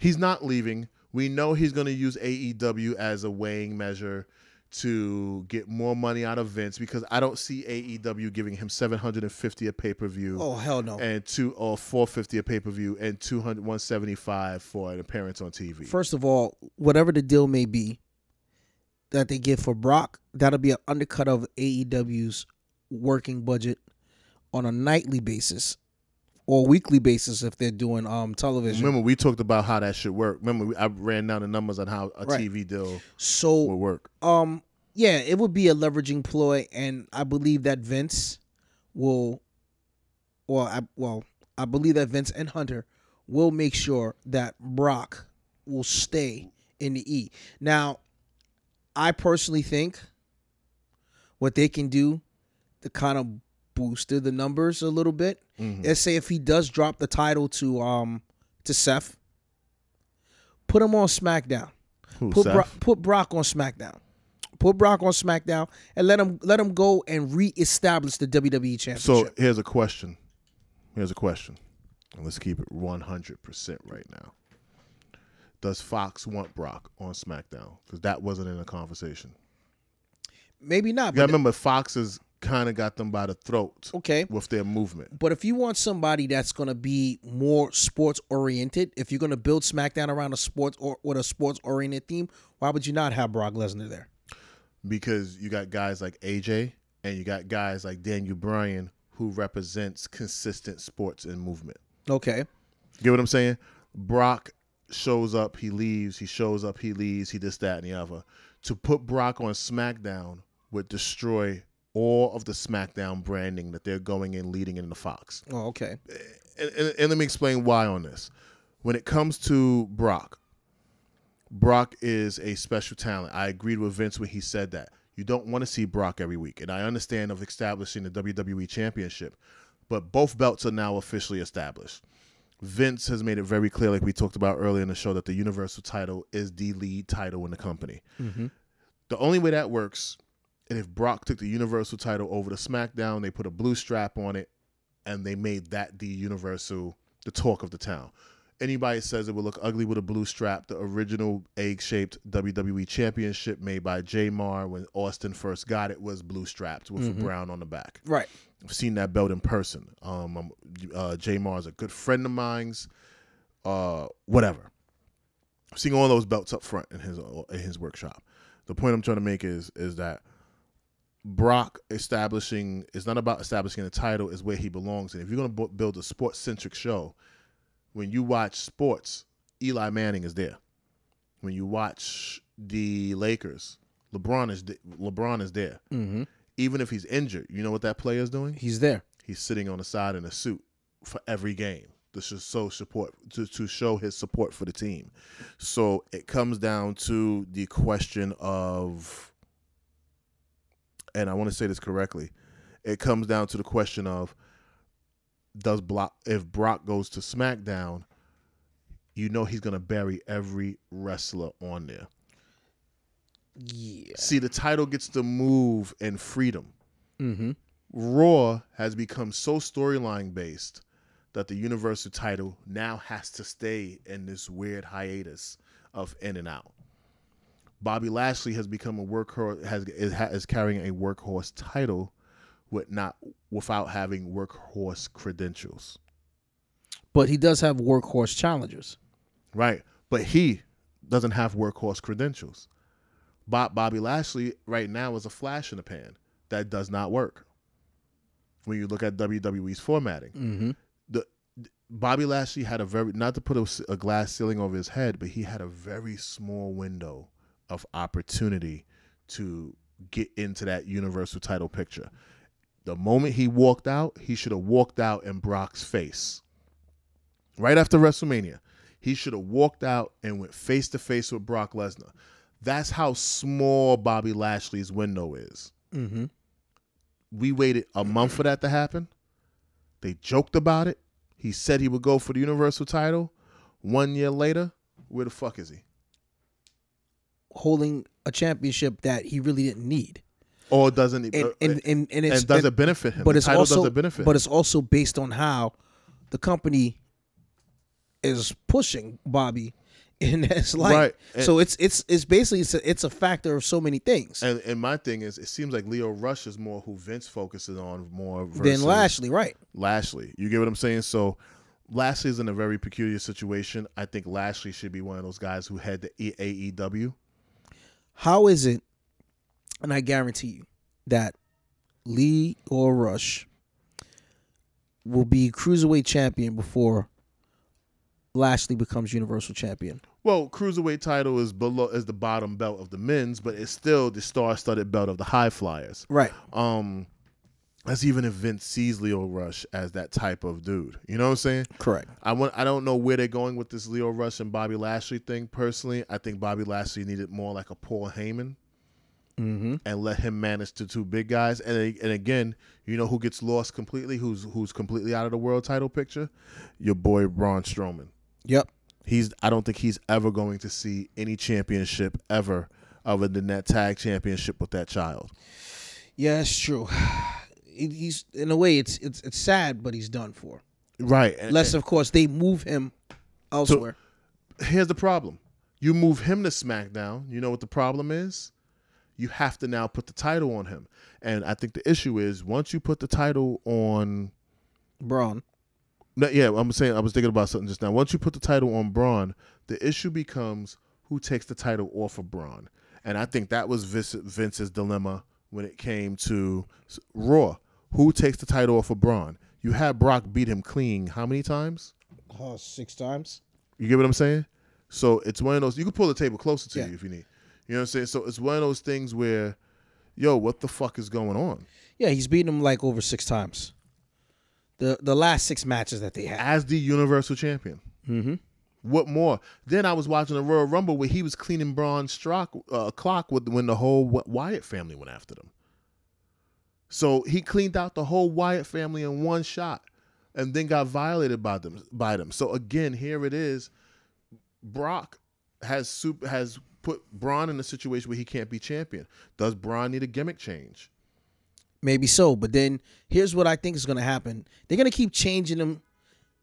He's not leaving. We know he's going to use AEW as a weighing measure to get more money out of Vince because I don't see AEW giving him 750 a pay per view Oh hell no. and two or 450 a pay per view and 200 175 for an appearance on TV. First of all, whatever the deal may be that they get for Brock, that'll be an undercut of AEW's working budget on a nightly basis or weekly basis if they're doing um television. Remember, we talked about how that should work. Remember, I ran down the numbers on how a Right. TV deal would work. um yeah, it would be a leveraging ploy, and I believe that Vince will, well, I well, I believe that Vince and Hunter will make sure that Brock will stay in the E. Now, I personally think what they can do to kind of booster the numbers a little bit. Mhm. Let's say if he does drop the title to um to Seth, put him on SmackDown. Who, Put? Brock, put Brock on SmackDown. Put Brock on SmackDown and let him let him go and reestablish the WWE championship. So here's a question. Here's a question. And let's keep it 100% right now. Does Fox want Brock on SmackDown? Because that wasn't in the conversation. Maybe not. You gotta But, remember, Fox has kind of got them by the throat okay. with their movement. But if you want somebody that's going to be more sports oriented, if you're going to build SmackDown around a sports or with a sports oriented theme, why would you not have Brock Lesnar there? because you got guys like AJ and you got guys like Daniel Bryan who represents consistent sports and movement. Okay. Get what I'm saying? Brock shows up, he leaves, he shows up, he leaves, he this, that, and the other. To put Brock on SmackDown would destroy all of the SmackDown branding that they're going in leading in the Fox. Oh, okay. And, and, and let me explain why on this. When it comes to Brock, Brock is a special talent. I agreed with Vince when he said that. You don't want to see Brock every week. And I understand of establishing the WWE Championship, but both belts are now officially established. Vince has made it very clear, like we talked about earlier in the show, that the Universal title is the lead title in the company. Mm-hmm. The only way that works, and if Brock took the Universal title over to SmackDown, they put a blue strap on it, and they made that the Universal, the talk of the town. Anybody says it would look ugly with a blue strap, the original egg-shaped WWE Championship made by J Mar when Austin first got it was blue strapped with a brown on the back. Right. I've seen that belt in person. Um, uh, J Mar is a good friend of mine's. Uh, whatever. I've seen all those belts up front in his in his workshop. The point I'm trying to make is is that Brock establishing is not about establishing a title; is where he belongs. And if you're going to bu- build a sports centric show, when you watch sports, Eli Manning is there. When you watch the Lakers, LeBron is th- LeBron is there. Mm-hmm. Even if he's injured, you know what that player is doing? He's there. He's sitting on the side in a suit for every game to sh- show support to, to show his support for the team. So it comes down to the question of, and I want to say this correctly, it comes down to the question of, does Brock if Brock goes to SmackDown, you know he's gonna bury every wrestler on there. Yeah. See, the title gets to move and freedom. Mm-hmm. Raw has become so storyline based that the Universal title now has to stay in this weird hiatus of in and out. Bobby Lashley has become a workhorse has is, is carrying a workhorse title with not without having workhorse credentials. But he does have workhorse challengers. Right. But he doesn't have workhorse credentials. Bob Bobby Lashley right now is a flash in the pan. That does not work. When you look at WWE's formatting. Mm-hmm. the Bobby Lashley had a very not to put a, a glass ceiling over his head, but he had a very small window of opportunity to get into that universal title picture. The moment he walked out, he should have walked out in Brock's face. Right after WrestleMania, he should have walked out and went face to face with Brock Lesnar. That's how small Bobby Lashley's window is. Mm-hmm. We waited a month for that to happen. They joked about it. He said he would go for the Universal title. One year later, where the fuck is he? Holding a championship that he really didn't need. Or doesn't And uh, and, and, and it's and does it benefit him? but the it's also benefit. but it's also based on how the company is pushing Bobby in his life. Right. And- so it's it's it's basically it's a, it's a factor of so many things. and and my thing is, it seems like Lio Rush is more who Vince focuses on more versus Lashley, right? Lashley. You get what I'm saying? So Lashley's in a very peculiar situation. I think Lashley should be one of those guys who head the E- AEW. How is it? And I guarantee you that Lee or Rush will be cruiserweight champion before Lashley becomes Universal Champion. Well, cruiserweight title is below is the bottom belt of the men's, but it's still the star-studded belt of the high flyers. Right. Um, that's even if Vince sees Lio Rush as that type of dude. You know what I'm saying? Correct. I want. I don't know where they're going with this Lio Rush and Bobby Lashley thing. Personally, I think Bobby Lashley needed more like a Paul Heyman Mm-hmm. and let him manage the two big guys. And and again, you know who gets lost completely? Who's who's completely out of the world title picture? Your boy Braun Strowman. Yep. He's. I don't think he's ever going to see any championship ever other than that tag championship with that child. Yeah, it's true. He- He's in a way, it's it's it's sad, but he's done for. Right. Unless, of course, they move him elsewhere. here's the problem. You move him to SmackDown. You know what the problem is? You have to now put the title on him. And I think the issue is once you put the title on Braun. no, yeah, I'm saying I was thinking about something just now. Once you put the title on Braun, the issue becomes who takes the title off of Braun. And I think that was Vince- Vince's dilemma when it came to Raw. Who takes the title off of Braun? You had Brock beat him clean how many times? Six times. You get what I'm saying? So it's one of those. You can pull the table closer to Yeah. you if you need. You know what I'm saying? So it's one of those things where, yo, what the fuck is going on? Yeah, he's beaten him like over six times. The the last six matches that they had. As the Universal Champion, Mm-hmm. what more? Then I was watching the Royal Rumble where he was cleaning Braun Strock uh, clock with when the whole Wyatt family went after them. So he cleaned out the whole Wyatt family in one shot, and then got violated by them. By them. So again, here it is. Brock has soup has put Braun in a situation where he can't be champion. Does Braun need a gimmick change? Maybe so, but then here's what I think is going to happen. They're going to keep changing him.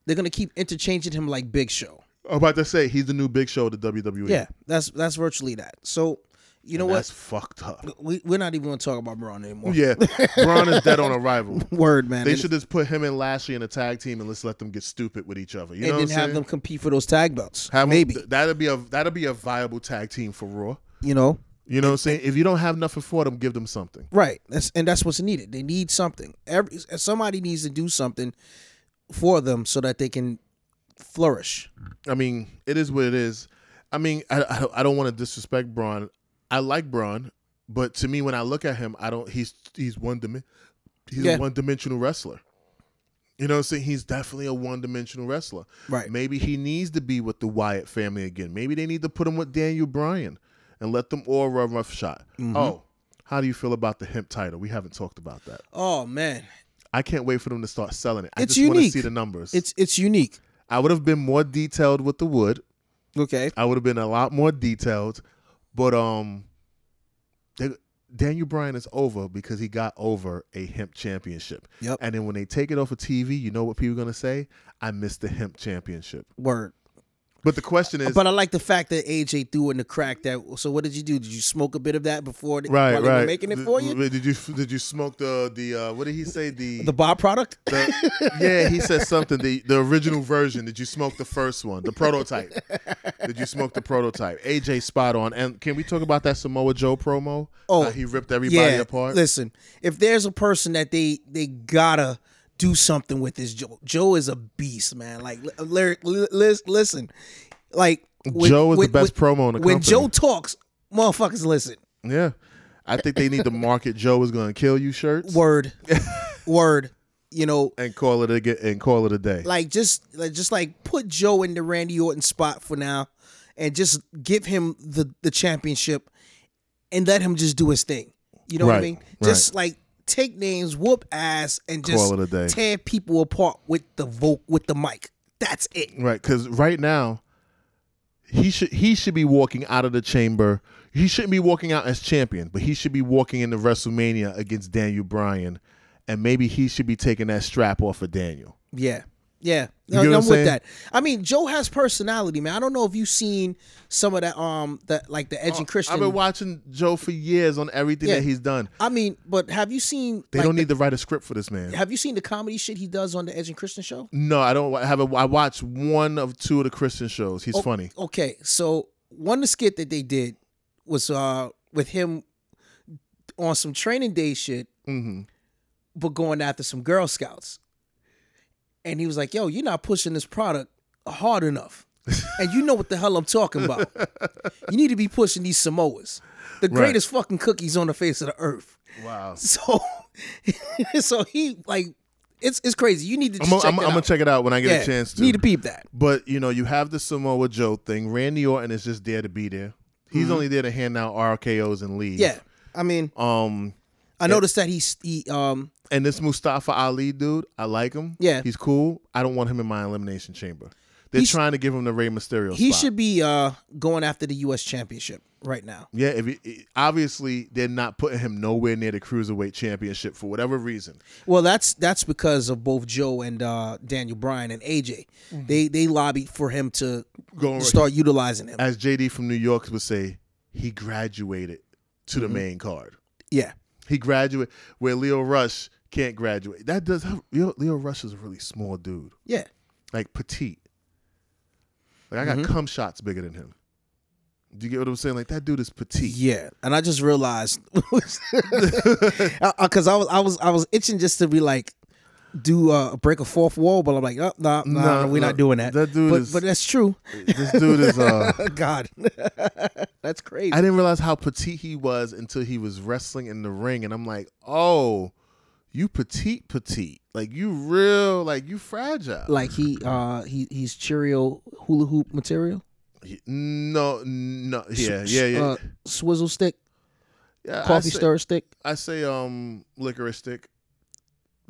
They're going to keep interchanging him like Big Show. I'm about to say he's the new Big Show of the WWE. Yeah, that's that's virtually that. So, you know And what? That's fucked up. We we're not even going to talk about Braun anymore. Yeah, Braun is dead on arrival. Word, man. They and, should just put him and Lashley in a tag team and let's let them get stupid with each other. You and know then what have saying? them compete for those tag belts. Have Maybe th- that'd be a that'd be a viable tag team for Raw. you know. You know what I'm saying? If you don't have nothing for them, give them something. Right. That's and that's what's needed. They need something. Every somebody needs to do something for them so that they can flourish. I mean, it is what it is. I mean, I I I don't want to disrespect Braun. I like Braun, but to me, when I look at him, I don't. He's he's one dimen- He's Yeah. a one dimensional wrestler. You know what I'm saying? He's definitely a one dimensional wrestler. Right. Maybe he needs to be with the Wyatt family again. Maybe they need to put him with Daniel Bryan and let them all run rough shot. Mm-hmm. Oh, how do you feel about the hemp title? We haven't talked about that. Oh man, I can't wait for them to start selling it. I It's just want to unique. see the numbers. it's it's unique. I would have been more detailed with the wood. Okay. I would have been a lot more detailed, but um, they, Daniel Bryan is over because he got over a hemp championship. Yep. And then when they take it off of TV, you know what people are gonna say? I missed the hemp championship. Word. But the question is, But I like the fact that AJ threw in the crack that. So what did you do? Did you smoke a bit of that before? Right, while they were right, making it for you. Did you did you smoke the the uh, what did he say the The byproduct. the- yeah, he said something. The the original version. Did you smoke the first one, the prototype? Did you smoke the prototype? AJ spot on. And can we talk about that Samoa Joe promo? Oh, How he ripped everybody yeah. apart. Listen, if there's a person that they they gotta do something with this Joe. Joe is a beast, man. Like, li- li- li- listen, like when- Joe is when- the best when- promo in the When company. Joe talks, motherfuckers listen. yeah, I think they need to market Joe is going to kill you shirts Word, word. You know, and call it a and call it a day. like just like just like put Joe in the Randy Orton spot for now, and just give him the the championship, and let him just do his thing. You know what I mean? Just like take names, whoop ass, and just Call it a day. tear people apart with the vote with the mic. That's it. Right, because right now he should he should be walking out of the chamber. He shouldn't be walking out as champion, but he should be walking into WrestleMania against Daniel Bryan, and maybe he should be taking that strap off of Daniel. Yeah. Yeah, No, I'm I'm with that. I mean, Joe has personality, man. I don't know if you've seen some of that, um, that like the Edge and Christian. Oh, I've been watching Joe for years on everything Yeah. that he's done. I mean, but have you seen? They like, don't the- need to write a script for this man. Have you seen the comedy shit he does on the Edge and Christian show? No, I don't have a. I watched one of two of the Christian shows. He's Oh, funny. Okay, so one the skit that they did was uh with him on some training day shit, hmm but going after some Girl Scouts. And he was like, "Yo, you're not pushing this product hard enough." and you know what the hell I'm talking about. You need to be pushing these Samoas, the Right. greatest fucking cookies on the face of the earth. Wow. So, so he like, it's it's crazy. You need to I'm check I'm, I'm gonna check it out when I get yeah, a chance to. Need to peep that. But you know, you have the Samoa Joe thing. Randy Orton is just there to be there. He's only there to hand out RKO's and leave. Mm-hmm. Yeah, I mean, Um, I noticed that he's he um and this Mustafa Ali dude, I like him. Yeah. he's cool. I don't want him in my elimination chamber. They're He's- trying to give him the Rey Mysterio. he spot. should be uh going after the U.S. Championship right now. Yeah, if he, obviously they're not putting him nowhere near the cruiserweight championship for whatever reason. Well, that's that's because of both Joe and uh, Daniel Bryan and AJ. Mm-hmm. They they lobbied for him to Going start utilizing him. as JD from New York would say, he graduated to Mm-hmm. the main card. Yeah, He graduated where Lio Rush can't graduate. That does Lio, Lio Rush is a really small dude, yeah. like petite. Like I got Mm-hmm. cum shots bigger than him. Do you get what I'm saying? Like that dude is petite. Yeah, and I just realized because I was I was I was itching just to be like do uh, break a fourth wall, but I'm like, oh, no, no, No, no, we're not doing that. that dude but, is- but that's true. This dude is uh God, that's crazy. I didn't realize how petite he was until he was wrestling in the ring, and I'm like, oh, you petite, petite, like you real, like you fragile. like he uh he he's Cheerio hula hoop material, He- no, no, yeah, yeah, yeah. uh, swizzle stick, yeah coffee say, stir stick, I say, um, licorice stick,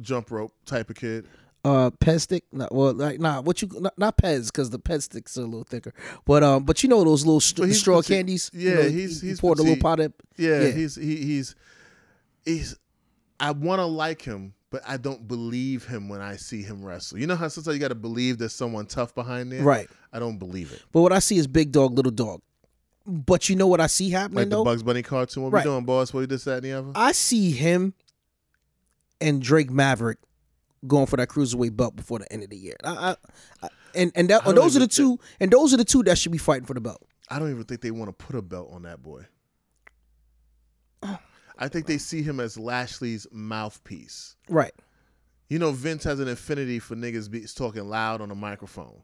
jump rope type of kid. uh pez stick. Not, well, like nah, what you not, not pez because the pez sticks are a little thicker, but um, but you know those little st- straw petite. candies. Yeah, you know, he's- he's pour the little pot of Yeah, Yeah. he's he, he's he's. I want to like him, but I don't believe him when I see him wrestle. You know how sometimes you got to believe there's someone tough behind there. right. I don't believe it. But what I see is big dog, little dog. But you know what I see happening Like the though? Bugs Bunny cartoon. What Right. we doing, boss? What you this, that, and the other? I see him and Drake Maverick going for that cruiserweight belt before the end of the year. I, I, I, and and that, those are the two. And those are the two that should be fighting for the belt. I don't even think they want to put a belt on that boy. Oh. I think they see him as Lashley's mouthpiece. Right. You know, Vince has an affinity for niggas be talking loud on a microphone.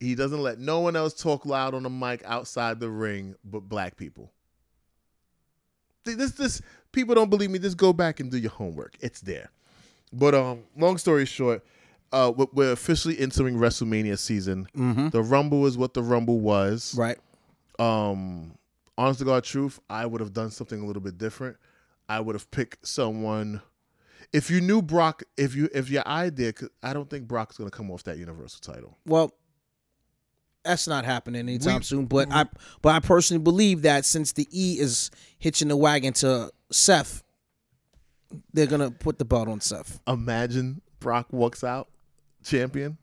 He- doesn't let no one else talk loud on the mic outside the ring but black people. This this people don't believe me. Just go back and do your homework. It's there. But um, long story short, uh, we- we're officially entering WrestleMania season. Mm-hmm. The Rumble is what the Rumble was. Right. Um, honest to God, truth, I would have done something a little bit different. I would have picked someone. If you knew Brock, if you if your idea, I don't think Brock's gonna come off that Universal title. Well, that's not happening anytime We- soon. But I but I personally believe that since the E is hitching the wagon to Seth, they're gonna put the belt on Seth. Imagine Brock walks out champion.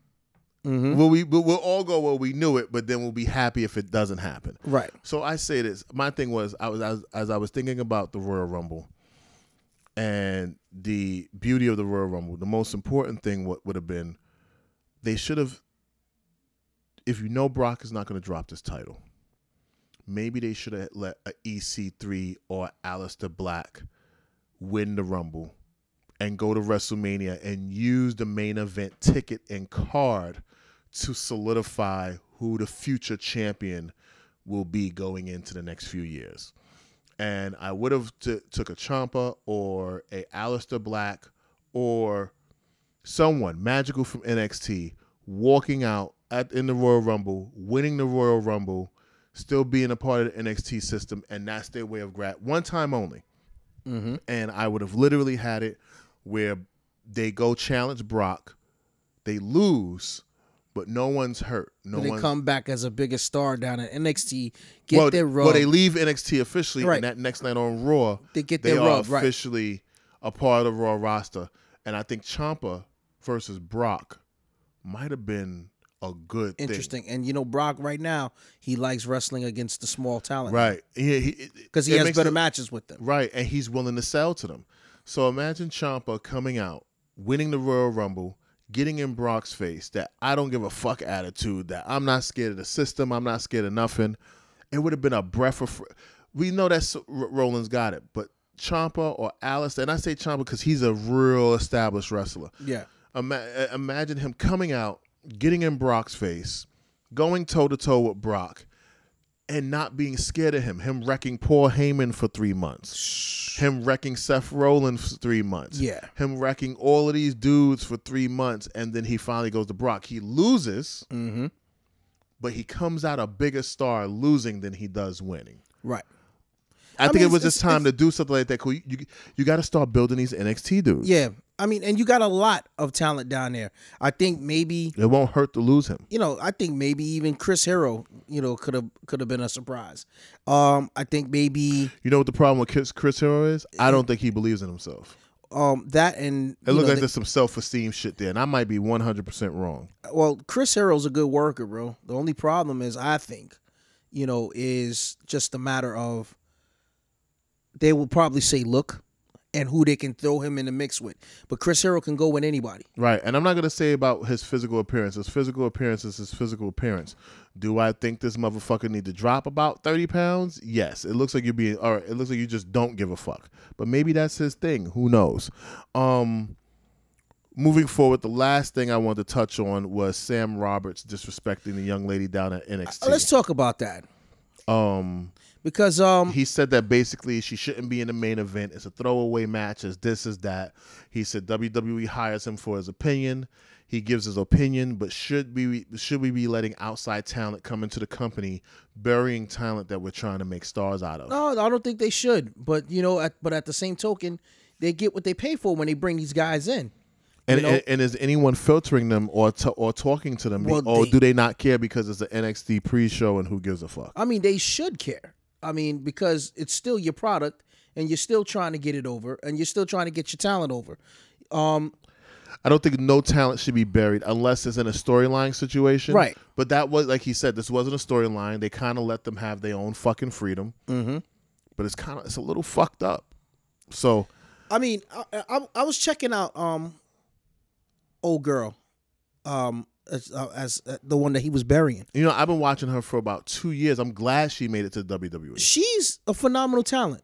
Mm-hmm. Well, we but we'll all go well. We knew it, but then we'll be happy if it doesn't happen. Right. So I say this. My thing was I was as, as I was thinking about the Royal Rumble and the beauty of the Royal Rumble. The most important thing would would have been they should have. If you know Brock is not going to drop this title, maybe they should have let a EC3 or Aleister Black win the Rumble and go to WrestleMania and use the main event ticket and card to solidify who the future champion will be going into the next few years. And I would have t- took a Ciampa or a Aleister Black or someone magical from NXT walking out at in the Royal Rumble, winning the Royal Rumble, still being a part of the NXT system, and that's their way of grab one time only. Mm-hmm. And I would have literally had it where they go challenge Brock, they lose, but no one's hurt. No they one's come back as a bigger star down at NXT, get well, their rub. well, they leave NXT officially, Right. and that next night on Raw, They get they their are rub, right. officially a part of the Raw roster. And I think Ciampa versus Brock might have been a good thing. Interesting. And you know, Brock right now, he likes wrestling against the small talent. right? Because Because he has better matches with them. Right, and he's willing to sell to them. So imagine Ciampa coming out, winning the Royal Rumble, getting in Brock's face that I don't give a fuck attitude, that I'm not scared of the system, I'm not scared of nothing. It would have been a breath of. fr- We know that Roland's got it, but Ciampa or Alice, and I say Ciampa because he's a real established wrestler. Yeah. Ima- uh, imagine him coming out, getting in Brock's face, going toe to toe with Brock, and not being scared of him. Him wrecking Paul Heyman for three months. Him wrecking Seth Rollins for three months. Yeah. Him wrecking all of these dudes for three months, and then he finally goes to Brock. He loses, Mm-hmm. but he comes out a bigger star losing than he does winning. Right. I, I think mean, it was just time to do something like that. Cool. You you, you got to start building these NXT dudes. Yeah. I mean, and you got a lot of talent down there. I think maybe It won't hurt to lose him. you know, I think maybe even Chris Hero, you know, could have could have been a surprise. Um, I think maybe You know what the problem with Chris, Chris Hero is? I don't think he believes in himself. um that and It looks like the- there's some self esteem shit there, and I might be 100% wrong. well, Chris Hero's a good worker, bro. The only problem is, I think, you know, is just a matter of they will probably say look and who they can throw him in the mix with. But Chris Hero can go with anybody. Right. And I'm not going to say about his physical appearance. His physical appearance is his physical appearance. Do I think this motherfucker need to drop about 30 pounds? Yes. It looks like you're being, or it looks like you just don't give a fuck. But maybe that's his thing. Who knows? Um, moving forward, the last thing I wanted to touch on was Sam Roberts disrespecting the young lady down at NXT. Let's talk about that um, because um he said that basically she shouldn't be in the main event. It's a throwaway match. As this is that. He said WWE hires him for his opinion. He gives his opinion, but should be should we be letting outside talent come into the company, burying talent that we're trying to make stars out of? no, I don't think they should. But you know, at, but at the same token, they get what they pay for when they bring these guys in. And, and and is anyone filtering them or t- or talking to them, Well, or they- do they not care because it's an NXT pre-show and who gives a fuck? I mean, they should care. I mean, because it's still your product, and you're still trying to get it over, and you're still trying to get your talent over. Um, I don't think no talent should be buried unless it's in a storyline situation. Right. But that was like he said, this wasn't a storyline. They kind of let them have their own fucking freedom. mhm. But it's kind of it's a little fucked up. So I mean, I, I, I was checking out um, old girl, um, as, uh, as uh, the one that he was burying. you know, I've been watching her for about two years. I'm glad she made it to WWE. She's a phenomenal talent.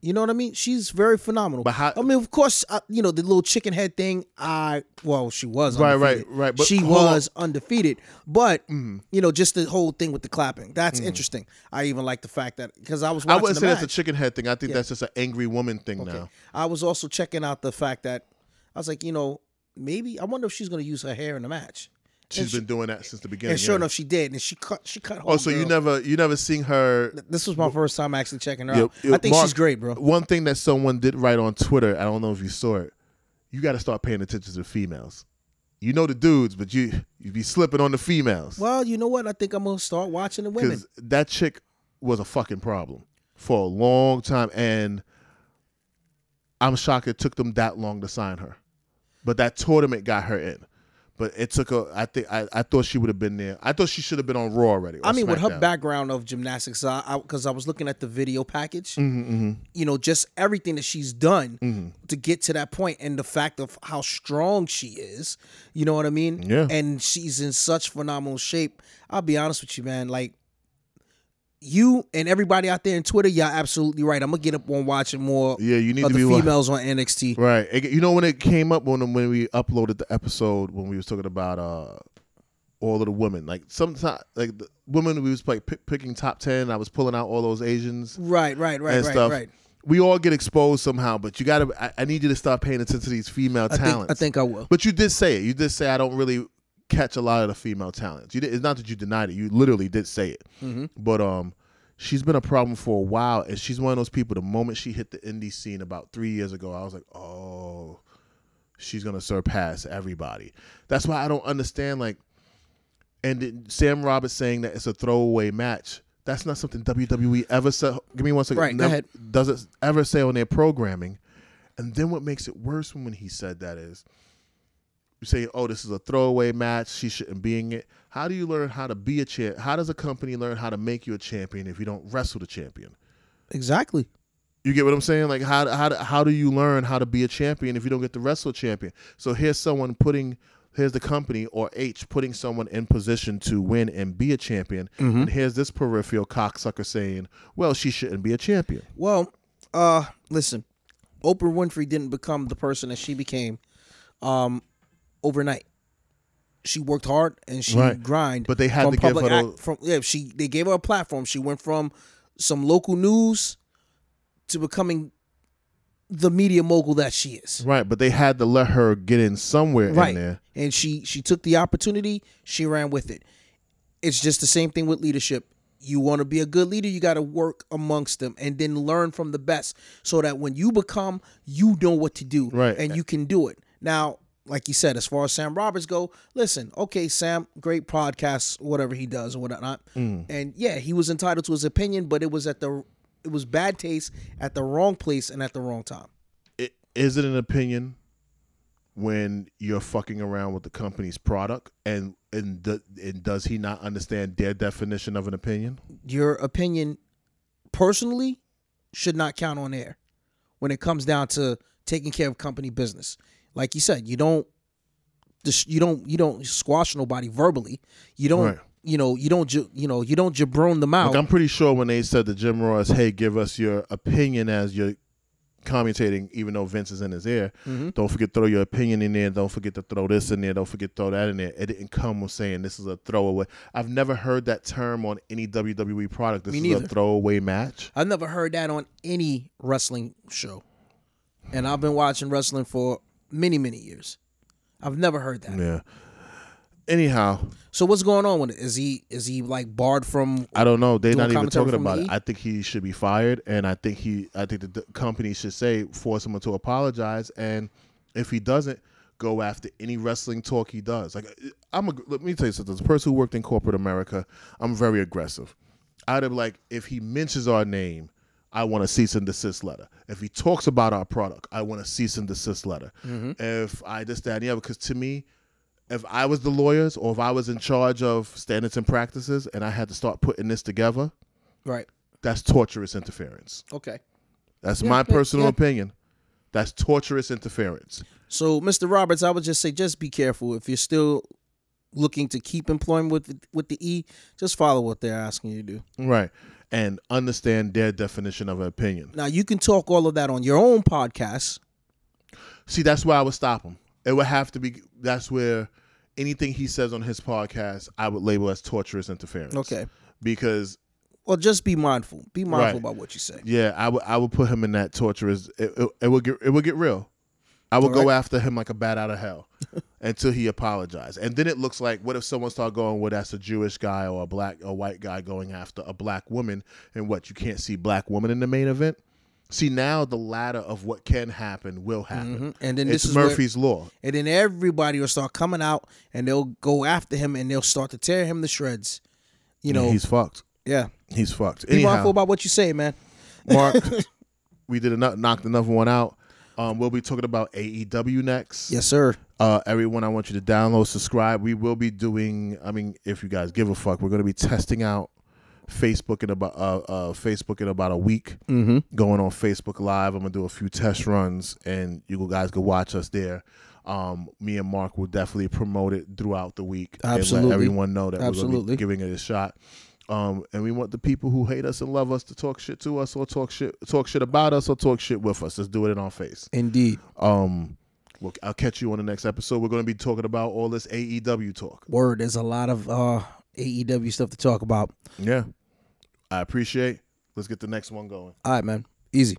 You know what I mean? She's very phenomenal. But how- I mean, of course, uh, you know the little chicken head thing. I well, she was Right, undefeated. right, right, but she hold on. was undefeated. But Mhm. you know, just the whole thing with the clapping. That's interesting. I even like the fact that because I was I wouldn't say match. that's a chicken head thing. I think Yeah. that's just an angry woman thing Okay. now. I was also checking out the fact that I was like, you know, maybe I wonder if she's going to use her hair in the match. She's And been doing that since the beginning. And sure yeah. enough, she did, and she cut. She cut. Oh, so you never you never seen her This was my first time actually checking her Yeah, out. yeah, I think Mark- she's great, bro. One thing that someone did write on Twitter, I don't know if you saw it. You got to start paying attention to the females. You know the dudes, but you you be slipping on the females Well, you know what? I think I'm gonna start watching the women. because that chick was a fucking problem for a long time, and I'm shocked it took them that long to sign her. But that tournament got her in. But it took a. I think I, I thought she would have been there. I thought she should have been on Raw already. I mean, with her background of gymnastics, because I, because I, was looking at the video package, Mhm, mhm. you know, just everything that she's done Mhm. to get to that point, and the fact of how strong she is, you know what I mean? Yeah. And she's in such phenomenal shape. I'll be honest with you, man. Like you and everybody out there in Twitter, y'all absolutely right. I'm gonna get up on watching more Yeah, you need to the be females on NXT. Right. It- you know when it came up when when we uploaded the episode when we was talking about uh all of the women like sometimes like the women we was like pick, picking top 10 I was pulling out all those Asians Right, right, right, and right, stuff right. we all get exposed somehow but you got to I, I need you to start paying attention to these female I think, talents I think I will. but you did say it you did say I don't really catch a lot of the female talents. You did, it's not that you denied it you literally did say it. Hmm but um she's been a problem for a while and she's one of those people the moment she hit the indie scene about three years ago i was like oh she's gonna surpass everybody. That's why i don't understand like and then sam roberts saying that it's a throwaway match that's not something wwe ever said. Give me one second. Right, go ahead. doesn't ever say on their programming. And then what makes it worse when he said that is you say, "Oh, this is a throwaway match. She shouldn't be in it." How do you learn how to be a champ? How does a company learn how to make you a champion if you don't wrestle the champion? Exactly. You get what I'm saying? Like how how how do you learn how to be a champion if you don't get to wrestle a champion? So here's someone putting here's the company or H putting someone in position to win and be a champion, Mm-hmm. and here's this peripheral cocksucker saying, "Well, she shouldn't be a champion." Well, uh, listen, Oprah Winfrey didn't become the person that she became, um, overnight. She worked hard and she Right. grind. But they had to give her act- the- from yeah. She they gave her a platform. She went from some local news to becoming the media mogul that she is. Right, but they had to let her get in somewhere Right. in there. And she she took the opportunity. She ran with it. It's just the same thing with leadership. You want to be a good leader, you got to work amongst them and then learn from the best so that when you become, you know what to do Right. and you can do it. Now, like you said, as far as Sam Roberts go, listen, okay, Sam, great podcast, whatever he does or whatnot, Mm. and yeah, he was entitled to his opinion, but it was at the it was bad taste at the wrong place and at the wrong time. I- Is it an opinion when you're fucking around with the company's product and and, do, and does he not understand their definition of an opinion? your opinion personally should not count on air when it comes down to taking care of company business. Like you said, you don't you don't you don't squash nobody verbally. You don't Right. you know you don't ju- you know you don't jabron them out. Like I'm pretty sure when they said to Jim Ross, "Hey, give us your opinion as you're commentating," even though Vince is in his ear, Mm-hmm. don't forget to throw your opinion in there. Don't forget to throw this in there. Don't forget to throw that in there. It didn't come with saying this is a throwaway. I've never heard that term on any WWE product. This Me is neither. a throwaway match. I've never heard that on any wrestling show, and I've been watching wrestling for many many years. I've never heard that. Yeah. Anyhow, So what's going on with it? Is he is he like barred from? I don't know. They're Doing not even commentary talking from about the it. E? I think he should be fired, and I think he, I think the d- company should say force him to apologize, and if he doesn't, go after any wrestling talk he does. Like I'm a. Let me tell you something. As a person who worked in corporate America, I'm very aggressive. I'd have like if he mentions our name. I want a cease and desist letter. If he talks about our product, I want a cease and desist letter. Mm-hmm. If I this, that, other, because to me, if I was the lawyers or if I was in charge of standards and practices and I had to start putting this together, Right. that's torturous interference. Okay. That's Yeah, my yeah, personal yeah. opinion. That's torturous interference. So, Mr. Roberts, I would just say, just be careful. If you're still looking to keep employment with the, with the E, just follow what they're asking you to do. Right. And understand their definition of an opinion. Now, you can talk all of that on your own podcast. See, that's where I would stop him. It would have to be that's where anything he says on his podcast, I would label as torturous interference. Okay. Because Well, just be mindful. Be mindful Right. about what you say. yeah, I would I would put him in that torturous it, it, it would get it would get real. I would All go after him like a bat out of hell until he apologized. And then it looks like what if someone start going, well, that's a Jewish guy or a black or white guy going after a black woman, and what you can't see black woman in the main event. See now the ladder of what can happen will happen. Mhm. And then this It's is where- Murphy's law. and then everybody will start coming out and they'll go after him and they'll start to tear him to shreds. You know, he's fucked. yeah. He's fucked. Be Anyhow, mindful about what you say, man. Mark, we did a, knocked another one out. Um, we'll be talking about AEW next. Yes, sir. Uh, everyone, I want you to download, subscribe. We will be doing. I mean, if you guys give a fuck, we're going to be testing out Facebook in about uh, uh, Facebook in about a week. Mm-hmm. Going on Facebook Live. I'm gonna do a few test runs, and you guys can watch us there. Um, me and Mark will definitely promote it throughout the week and Absolutely. let everyone know that we're going to be giving it a shot. Um, and we want the people who hate us and love us to talk shit to us, or talk shit, talk shit about us, or talk shit with us. Let's do it in our face. Indeed. Um, well, I'll catch you on the next episode. We're going to be talking about all this AEW talk. Word. There's a lot of uh, AEW stuff to talk about. Yeah, I appreciate. Let's get the next one going. All right, man. Easy.